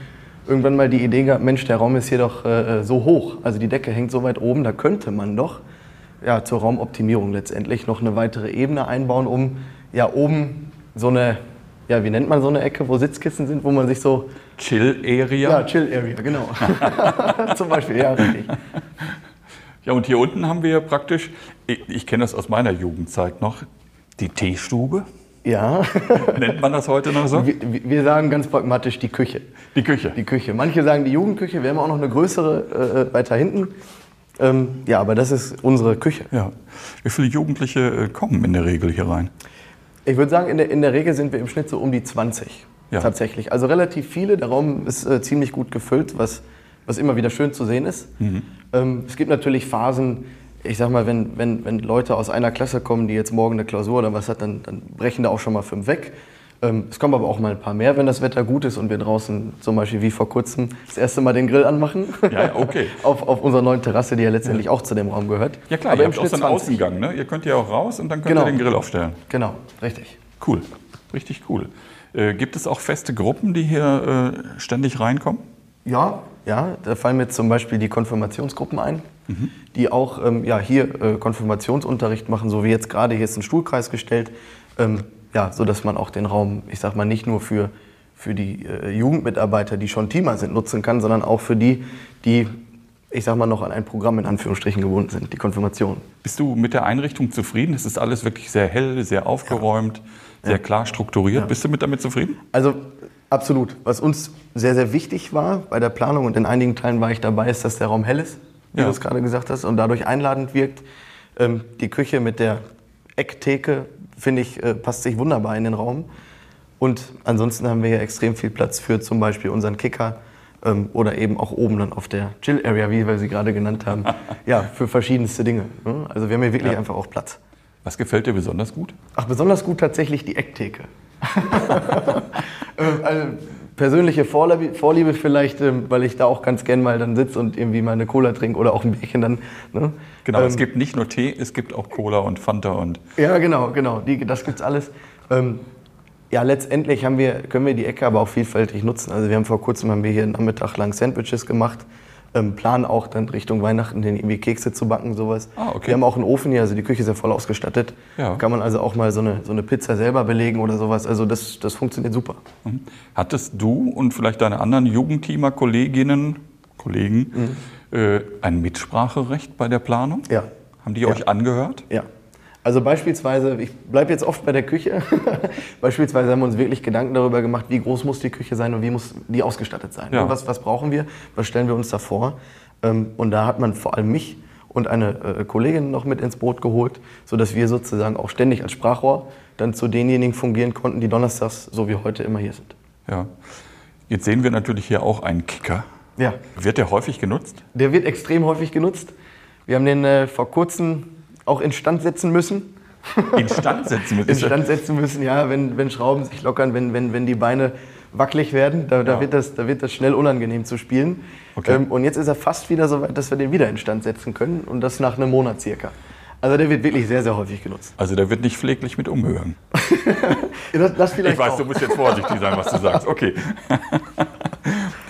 S5: irgendwann mal die Idee gehabt, Mensch, der Raum ist hier doch äh, so hoch. Also die Decke hängt so weit oben, da könnte man doch ja, zur Raumoptimierung letztendlich noch eine weitere Ebene einbauen, um ja oben so eine, ja, wie nennt man so eine Ecke, wo Sitzkissen sind, wo man sich so,
S1: Chill-Area.
S5: ja, Chill Area, genau. Zum Beispiel, ja, richtig.
S1: Ja, und hier unten haben wir praktisch, ich, ich kenne das aus meiner Jugendzeit noch, die Teestube.
S5: Ja,
S1: Nennt man das heute noch so?
S5: wir, wir sagen ganz pragmatisch die Küche.
S1: Die Küche.
S5: Die Küche. Manche sagen die Jugendküche, wir haben auch noch eine größere äh, weiter hinten. Ähm, ja, aber das ist unsere Küche.
S1: Ja. Wie viele Jugendliche äh, kommen in der Regel hier rein?
S5: Ich würde sagen, in der, in der Regel sind wir im Schnitt so um die 20
S1: Ja.
S5: tatsächlich. Also relativ viele. Der Raum ist äh, ziemlich gut gefüllt, was, was immer wieder schön zu sehen ist. Ähm, es gibt natürlich Phasen, ich sag mal, wenn, wenn, wenn Leute aus einer Klasse kommen, die jetzt morgen eine Klausur oder was hat, dann, dann brechen da auch schon mal fünf weg. Ähm, es kommen aber auch mal ein paar mehr, wenn das Wetter gut ist und wir draußen zum Beispiel wie vor kurzem das erste Mal den Grill anmachen.
S1: Ja, ja, okay.
S5: auf, auf unserer neuen Terrasse, die ja letztendlich auch zu dem Raum gehört.
S1: Ja klar,
S5: aber
S1: ihr
S5: im
S1: habt auch
S5: Schnitt
S1: so einen
S5: 20.
S1: Außengang, ne? Ihr könnt ja auch raus und dann könnt
S5: Genau.
S1: ihr den Grill aufstellen.
S5: Genau, richtig.
S1: Cool, richtig cool. Äh, gibt es auch feste Gruppen, die hier äh, ständig reinkommen?
S5: Ja, ja, da fallen mir zum Beispiel die Konfirmationsgruppen ein, die auch ähm, ja, hier äh, Konfirmationsunterricht machen, so wie jetzt gerade hier ist ein Stuhlkreis gestellt, ähm, ja, so dass man auch den Raum, ich sag mal, nicht nur für, für die äh, Jugendmitarbeiter, die schon Teamer sind, nutzen kann, sondern auch für die, die, ich sag mal, noch an ein Programm in Anführungsstrichen gebunden sind, die Konfirmation.
S1: Bist du mit der Einrichtung zufrieden? Es ist alles wirklich sehr hell, sehr aufgeräumt, sehr klar strukturiert. Bist du mit damit zufrieden?
S5: Also absolut. Was uns sehr, sehr wichtig war bei der Planung und in einigen Teilen war ich dabei, ist, dass der Raum hell ist, wie
S1: Ja.
S5: du es gerade gesagt hast, und dadurch einladend wirkt. Ähm, die Küche mit der Ecktheke, finde ich, äh, passt sich wunderbar in den Raum. Und ansonsten haben wir hier extrem viel Platz für zum Beispiel unseren Kicker ähm, oder eben auch oben dann auf der Chill-Area, wie wir sie gerade genannt haben. ja, für verschiedenste Dinge. Ne? Also wir haben hier wirklich
S1: Ja.
S5: einfach auch Platz.
S1: Was gefällt dir besonders gut?
S5: Ach, besonders gut tatsächlich die Ecktheke. Ähm, also, persönliche Vorliebe, Vorliebe vielleicht, ähm, weil ich da auch ganz gern mal dann sitze und irgendwie mal eine Cola trinke oder auch ein Bierchen dann. Ne?
S1: Genau,
S5: Ähm,
S1: es gibt nicht nur Tee, es gibt auch Cola und Fanta und
S5: Ja, genau, genau. Die, das gibt's alles. Ähm, ja, letztendlich haben wir, können wir die Ecke aber auch vielfältig nutzen. Also wir haben vor kurzem haben wir hier einen Nachmittag lang Sandwiches gemacht. Ähm, planen auch dann Richtung Weihnachten den irgendwie Kekse zu backen, sowas.
S1: Ah, okay.
S5: Wir haben auch einen Ofen hier, also die Küche ist ja voll ausgestattet.
S1: Ja.
S5: Kann man also auch mal so eine, so eine Pizza selber belegen oder sowas. Also das, das funktioniert super.
S1: Mhm. Hattest du und vielleicht deine anderen Jugendteamer, Kolleginnen, Kollegen äh, ein Mitspracherecht bei der Planung?
S5: Ja.
S1: Haben die
S5: Ja.
S1: euch angehört?
S5: Ja. Also beispielsweise, ich bleibe jetzt oft bei der Küche. beispielsweise haben wir uns wirklich Gedanken darüber gemacht, wie groß muss die Küche sein und wie muss die ausgestattet sein.
S1: Ja.
S5: Was, was brauchen wir? Was stellen wir uns da vor? Ähm, Und da hat man vor allem mich und eine äh, Kollegin noch mit ins Boot geholt, sodass wir sozusagen auch ständig als Sprachrohr dann zu denjenigen fungieren konnten, die donnerstags, so wie heute, immer hier sind.
S1: Ja. Jetzt sehen wir natürlich hier auch einen Kicker.
S5: Ja.
S1: Wird der häufig genutzt?
S5: Der wird extrem häufig genutzt. Wir haben den äh, vor kurzem auch instand setzen müssen.
S1: Instand setzen mit
S5: instand setzen müssen, ja, wenn, wenn Schrauben sich lockern, wenn, wenn, wenn die Beine wackelig werden, da, da,
S1: Ja.
S5: wird, das, da wird das schnell unangenehm zu spielen.
S1: Okay.
S5: Ähm, und jetzt ist er fast wieder so weit, dass wir den wieder instand setzen können und das nach einem Monat circa. Also der wird wirklich sehr, sehr häufig genutzt.
S1: Also der wird nicht pfleglich mit umhören.
S5: Das, das
S1: Ich weiß,
S5: auch.
S1: du musst jetzt vorsichtig sein, was du sagst. Okay.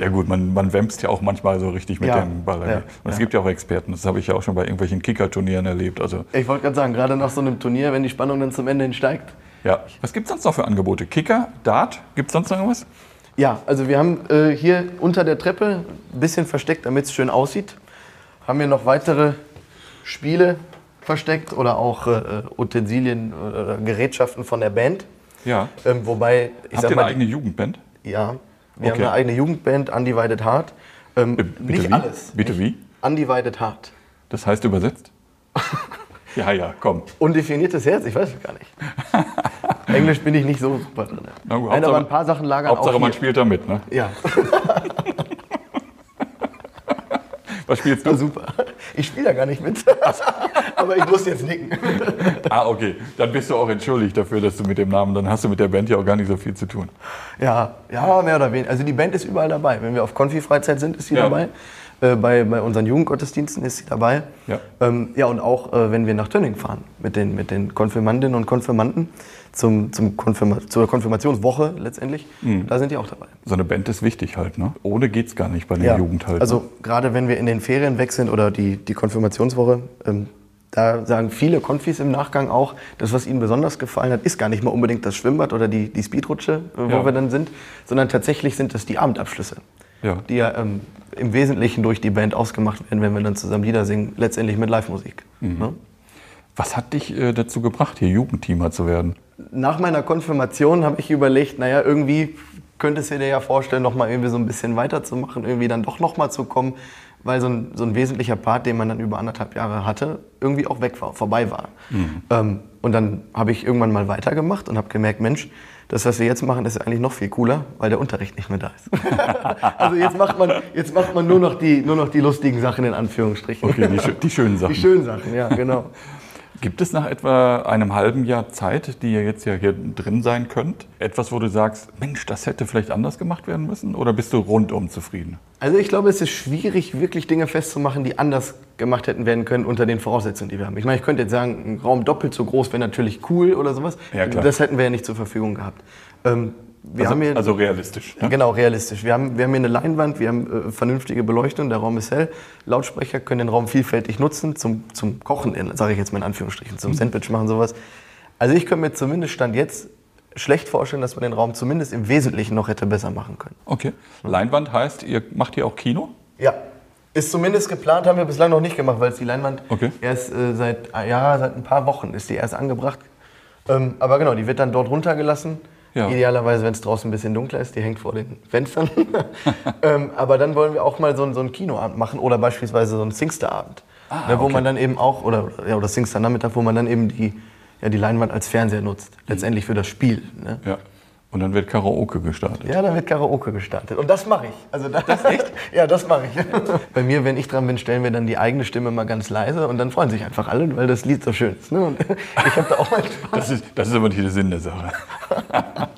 S1: Ja gut, man, man wämst ja auch manchmal so richtig mit
S5: Ja,
S1: dem Ball.
S5: ja,
S1: und es
S5: ja.
S1: gibt ja auch Experten, das habe ich ja auch schon bei irgendwelchen Kicker-Turnieren erlebt. Also
S5: Ich wollte gerade sagen, gerade nach so einem Turnier, wenn die Spannung dann zum Ende hin steigt.
S1: ja. Was gibt es sonst noch für Angebote? Kicker, Dart, gibt es sonst noch irgendwas?
S5: Ja, also wir haben äh, hier unter der Treppe, ein bisschen versteckt, damit es schön aussieht, haben wir noch weitere Spiele versteckt oder auch äh, Utensilien oder Gerätschaften von der Band.
S1: Ja.
S5: Ähm, wobei, ich
S1: Habt
S5: sag
S1: ihr
S5: mal,
S1: eine eigene Jugendband?
S5: ja, wir
S1: Okay.
S5: haben eine eigene Jugendband, Undivided Heart. Ähm,
S1: Bitte
S5: nicht
S1: wie?
S5: alles.
S1: Bitte wie?
S5: Undivided Heart.
S1: Das heißt übersetzt? ja, ja, komm.
S5: Undefiniertes Herz, ich weiß es gar nicht. Englisch bin ich nicht so super drin.
S1: Na gut,
S5: Nein, aber
S1: Hauptsache-
S5: ein paar Sachen lagern
S1: Hauptsache
S5: auch
S1: man
S5: hier.
S1: spielt da mit, ne?
S5: Ja,
S1: Was spielst du?
S5: super. Ich spiele da gar nicht mit. Aber ich muss jetzt nicken.
S1: ah, okay. Dann bist du auch entschuldigt dafür, dass du mit dem Namen, dann hast du mit der Band ja auch gar nicht so viel zu tun.
S5: Ja, ja, mehr oder weniger. Also die Band ist überall dabei. Wenn wir auf Konfi-Freizeit sind, ist sie
S1: Ja.
S5: dabei. Äh, bei, bei unseren Jugendgottesdiensten ist sie dabei.
S1: Ja.
S5: Ähm, ja, und auch äh, wenn wir nach Tönning fahren mit den, mit den Konfirmandinnen und Konfirmanden zum, zum Konfirma zur Konfirmationswoche letztendlich,
S1: Mhm.
S5: da sind die auch dabei.
S1: So eine Band ist wichtig halt, ne? Ohne geht's gar nicht bei der Jugend halt.
S5: Also gerade wenn wir in den Ferien weg sind oder die, die Konfirmationswoche, ähm, da sagen viele Konfis im Nachgang auch, das, was ihnen besonders gefallen hat, ist gar nicht mal unbedingt das Schwimmbad oder die, die Speedrutsche, äh, wo
S1: Ja.
S5: wir dann sind, sondern tatsächlich sind es die Abendabschlüsse,
S1: Ja.
S5: die ja ähm, im Wesentlichen durch die Band ausgemacht werden, wenn wir dann zusammen Lieder singen, letztendlich mit Live-Musik.
S1: Mhm.
S5: Ne?
S1: Was hat dich äh, dazu gebracht, hier Jugendteamer zu werden?
S5: nach meiner Konfirmation habe ich überlegt, naja, irgendwie könntest du dir ja vorstellen, noch mal irgendwie so ein bisschen weiterzumachen, irgendwie dann doch noch mal zu kommen, weil so ein, so ein wesentlicher Part, den man dann über anderthalb Jahre hatte, irgendwie auch weg war, vorbei war. Ähm, und dann habe ich irgendwann mal weitergemacht und habe gemerkt, Mensch, das, was wir jetzt machen, ist eigentlich noch viel cooler, weil der Unterricht nicht mehr da ist. also jetzt macht man, jetzt macht man nur, noch die, nur noch die lustigen Sachen in Anführungsstrichen.
S1: Okay, die, die schönen Sachen.
S5: Die schönen Sachen, ja, genau.
S1: Gibt es nach etwa einem halben Jahr Zeit, die ihr jetzt ja hier drin sein könnt, etwas, wo du sagst, Mensch, das hätte vielleicht anders gemacht werden müssen? Oder bist du rundum zufrieden?
S5: Also ich glaube, es ist schwierig, wirklich Dinge festzumachen, die anders gemacht hätten werden können unter den Voraussetzungen, die wir haben. Ich meine, ich könnte jetzt sagen, ein Raum doppelt so groß wäre natürlich cool oder sowas.
S1: Ja.
S5: Das hätten wir ja nicht zur Verfügung gehabt. Ähm, wir
S1: also,
S5: haben hier,
S1: also realistisch. Ja?
S5: Genau, realistisch. Wir haben, wir haben hier eine Leinwand, wir haben äh, vernünftige Beleuchtung, der Raum ist hell. Lautsprecher können den Raum vielfältig nutzen, zum, zum Kochen, sage ich jetzt mal in Anführungsstrichen,
S1: Mhm.
S5: zum Sandwich machen, sowas. Also ich könnte mir zumindest Stand jetzt schlecht vorstellen, dass man den Raum zumindest im Wesentlichen noch hätte besser machen können.
S1: Okay. Leinwand heißt, ihr macht hier auch Kino?
S5: Ja. Ist zumindest geplant, haben wir bislang noch nicht gemacht, weil es die Leinwand
S1: Okay.
S5: erst äh, seit, ja, seit ein paar Wochen ist die erst angebracht. Ähm, aber genau, die wird dann dort runtergelassen.
S1: Ja.
S5: Idealerweise, wenn es draußen ein bisschen dunkler ist, die hängt vor den Fenstern. ähm, aber dann wollen wir auch mal so, ein- so einen Kinoabend machen oder beispielsweise so einen Singsterabend.
S1: Ah,
S5: ne, wo
S1: okay.
S5: man dann eben auch, oder, ja, oder Singster-Nachmittag, wo man dann eben die, ja, die Leinwand als Fernseher nutzt. Letztendlich für das Spiel. Ne?
S1: Ja. Und dann wird Karaoke gestartet.
S5: Ja, dann wird Karaoke gestartet. Und das mache ich. Also das, echt? Ja, das mache ich. Bei mir, wenn ich dran bin, stellen wir dann die eigene Stimme mal ganz leise und dann freuen sich einfach alle, weil das Lied so schön ist. Ne? Und ich habe da auch mal Spaß.
S1: Das ist, das ist aber nicht der Sinn der Sache.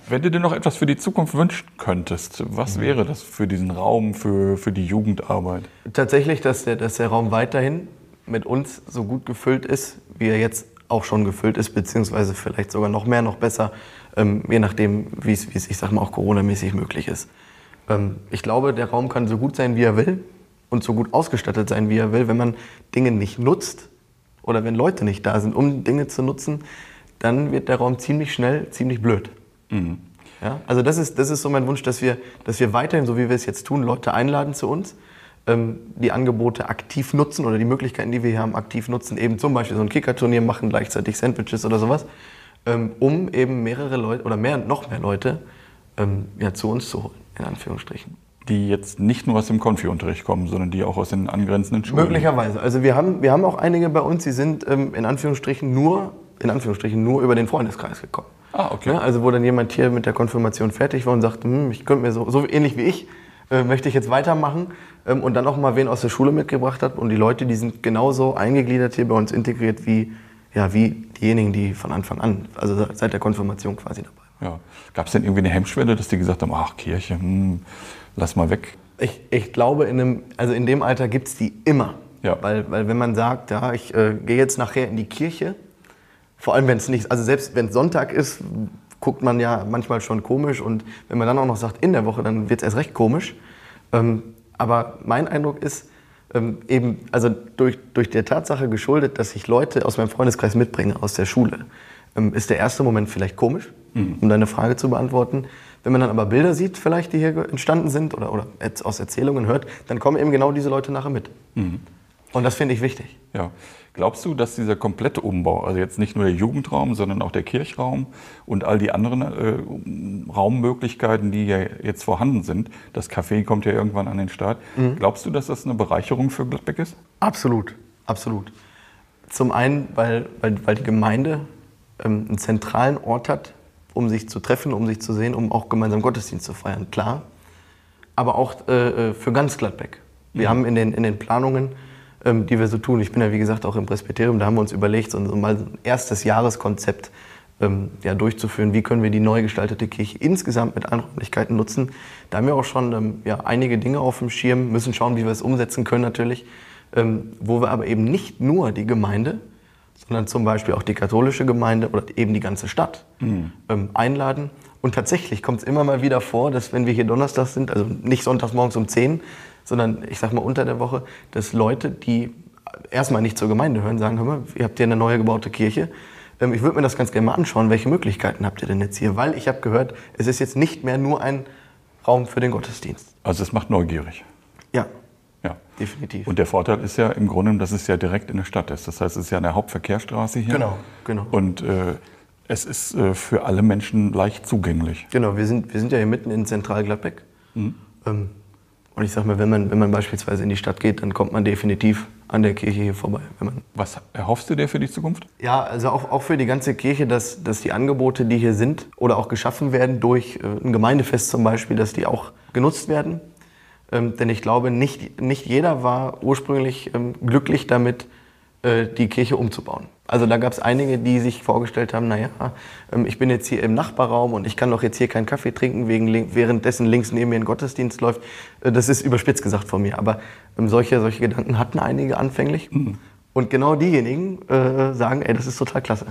S1: Wenn du dir noch etwas für die Zukunft wünschen könntest, was wäre das für diesen Raum, für, für die Jugendarbeit?
S5: Tatsächlich, dass der, dass der Raum weiterhin mit uns so gut gefüllt ist, wie er jetzt auch schon gefüllt ist, beziehungsweise vielleicht sogar noch mehr, noch besser, ähm, je nachdem, wie es, ich sag mal, auch coronamäßig möglich ist. Ähm, ich glaube, der Raum kann so gut sein, wie er will und so gut ausgestattet sein, wie er will. Wenn man Dinge nicht nutzt oder wenn Leute nicht da sind, um Dinge zu nutzen, dann wird der Raum ziemlich schnell ziemlich blöd. Ja, also das ist, das ist so mein Wunsch, dass wir, dass wir weiterhin, so wie wir es jetzt tun, Leute einladen zu uns, die Angebote aktiv nutzen oder die Möglichkeiten, die wir hier haben, aktiv nutzen, eben zum Beispiel so ein Kickerturnier machen, gleichzeitig Sandwiches oder sowas, ähm, um eben mehrere Leute oder mehr, noch mehr Leute ähm, ja, zu uns zu holen, in Anführungsstrichen.
S1: Die jetzt nicht nur aus dem Konfi-Unterricht kommen, sondern die auch aus den angrenzenden Schulen.
S5: Möglicherweise. Also wir haben, wir haben auch einige bei uns, die sind ähm, in Anführungsstrichen nur, in Anführungsstrichen nur über den Freundeskreis gekommen.
S1: Ah, okay.
S5: Ne? Also wo dann jemand hier mit der Konfirmation fertig war und sagte, hm, ich könnte mir so, so ähnlich wie ich, äh, möchte ich jetzt weitermachen ähm, und dann auch mal wen aus der Schule mitgebracht hat und die Leute, die sind genauso eingegliedert hier bei uns integriert wie, ja, wie diejenigen, die von Anfang an, also seit der Konfirmation quasi dabei waren.
S1: Ja. Gab es denn irgendwie eine Hemmschwelle, dass die gesagt haben, ach Kirche, hm, lass mal weg?
S5: Ich, ich glaube, in, einem, also in dem Alter gibt es die immer.
S1: Ja.
S5: Weil, weil wenn man sagt, ja, ich äh, gehe jetzt nachher in die Kirche, vor allem wenn es nicht, also selbst wenn es Sonntag ist, guckt man ja manchmal schon komisch und wenn man dann auch noch sagt in der Woche, dann wird es erst recht komisch. Ähm, aber mein Eindruck ist ähm, eben, also durch, durch der Tatsache geschuldet, dass ich Leute aus meinem Freundeskreis mitbringe, aus der Schule, ähm, ist der erste Moment vielleicht komisch, um deine Frage zu beantworten. Wenn man dann aber Bilder sieht, vielleicht, die hier entstanden sind oder, oder aus Erzählungen hört, dann kommen eben genau diese Leute nachher mit. Und das finde ich wichtig.
S1: Ja. Glaubst du, dass dieser komplette Umbau, also jetzt nicht nur der Jugendraum, sondern auch der Kirchraum und all die anderen äh, Raummöglichkeiten, die ja jetzt vorhanden sind, das Café kommt ja irgendwann an den Start, glaubst du, dass das eine Bereicherung für Gladbeck ist?
S5: Absolut, absolut. Zum einen, weil, weil, weil die Gemeinde ähm, einen zentralen Ort hat, um sich zu treffen, um sich zu sehen, um auch gemeinsam Gottesdienst zu feiern, klar. Aber auch äh, äh, für ganz Gladbeck. Wir haben in den, in den Planungen, ähm, die wir so tun, ich bin ja wie gesagt auch im Presbyterium, da haben wir uns überlegt, so, mal ein erstes Jahreskonzept ähm, ja, durchzuführen. Wie können wir die neu gestaltete Kirche insgesamt mit allen Räumlichkeiten nutzen? Da haben wir auch schon ähm, ja, einige Dinge auf dem Schirm, müssen schauen, wie wir es umsetzen können natürlich, ähm, wo wir aber eben nicht nur die Gemeinde, sondern zum Beispiel auch die katholische Gemeinde oder eben die ganze Stadt ähm, einladen. Und tatsächlich kommt es immer mal wieder vor, dass wenn wir hier Donnerstag sind, also nicht sonntags morgens um 10, sondern ich sag mal unter der Woche, dass Leute, die erstmal nicht zur Gemeinde hören, sagen, hör mal, ihr habt hier eine neue gebaute Kirche. Ähm, ich würde mir das ganz gerne mal anschauen, welche Möglichkeiten habt ihr denn jetzt hier? Weil ich habe gehört, es ist jetzt nicht mehr nur ein Raum für den Gottesdienst.
S1: Also es macht neugierig.
S5: Ja,
S1: Ja.
S5: definitiv.
S1: Und der Vorteil ist ja im Grunde, dass es ja direkt in der Stadt ist. Das heißt, es ist ja eine Hauptverkehrsstraße hier.
S5: Genau, genau.
S1: Und äh, Es ist äh, für alle Menschen leicht zugänglich.
S5: Genau, wir sind, wir sind ja hier mitten in Zentralgladbeck.
S1: Mhm.
S5: Ähm, und ich sag mal, wenn man, wenn man beispielsweise in die Stadt geht, dann kommt man definitiv an der Kirche hier vorbei.
S1: Was erhoffst du dir für die Zukunft?
S5: ja, also auch, auch für die ganze Kirche, dass, dass die Angebote, die hier sind oder auch geschaffen werden durch äh, ein Gemeindefest zum Beispiel, dass die auch genutzt werden. Ähm, denn ich glaube, nicht, nicht jeder war ursprünglich ähm, glücklich damit, die Kirche umzubauen. Also da gab es einige, die sich vorgestellt haben, naja, ähm, ich bin jetzt hier im Nachbarraum und ich kann doch jetzt hier keinen Kaffee trinken, wegen, währenddessen links neben mir ein Gottesdienst läuft. Äh, das ist überspitzt gesagt von mir, aber ähm, solche, solche Gedanken hatten einige anfänglich. Und genau diejenigen äh, sagen, ey, das ist total klasse.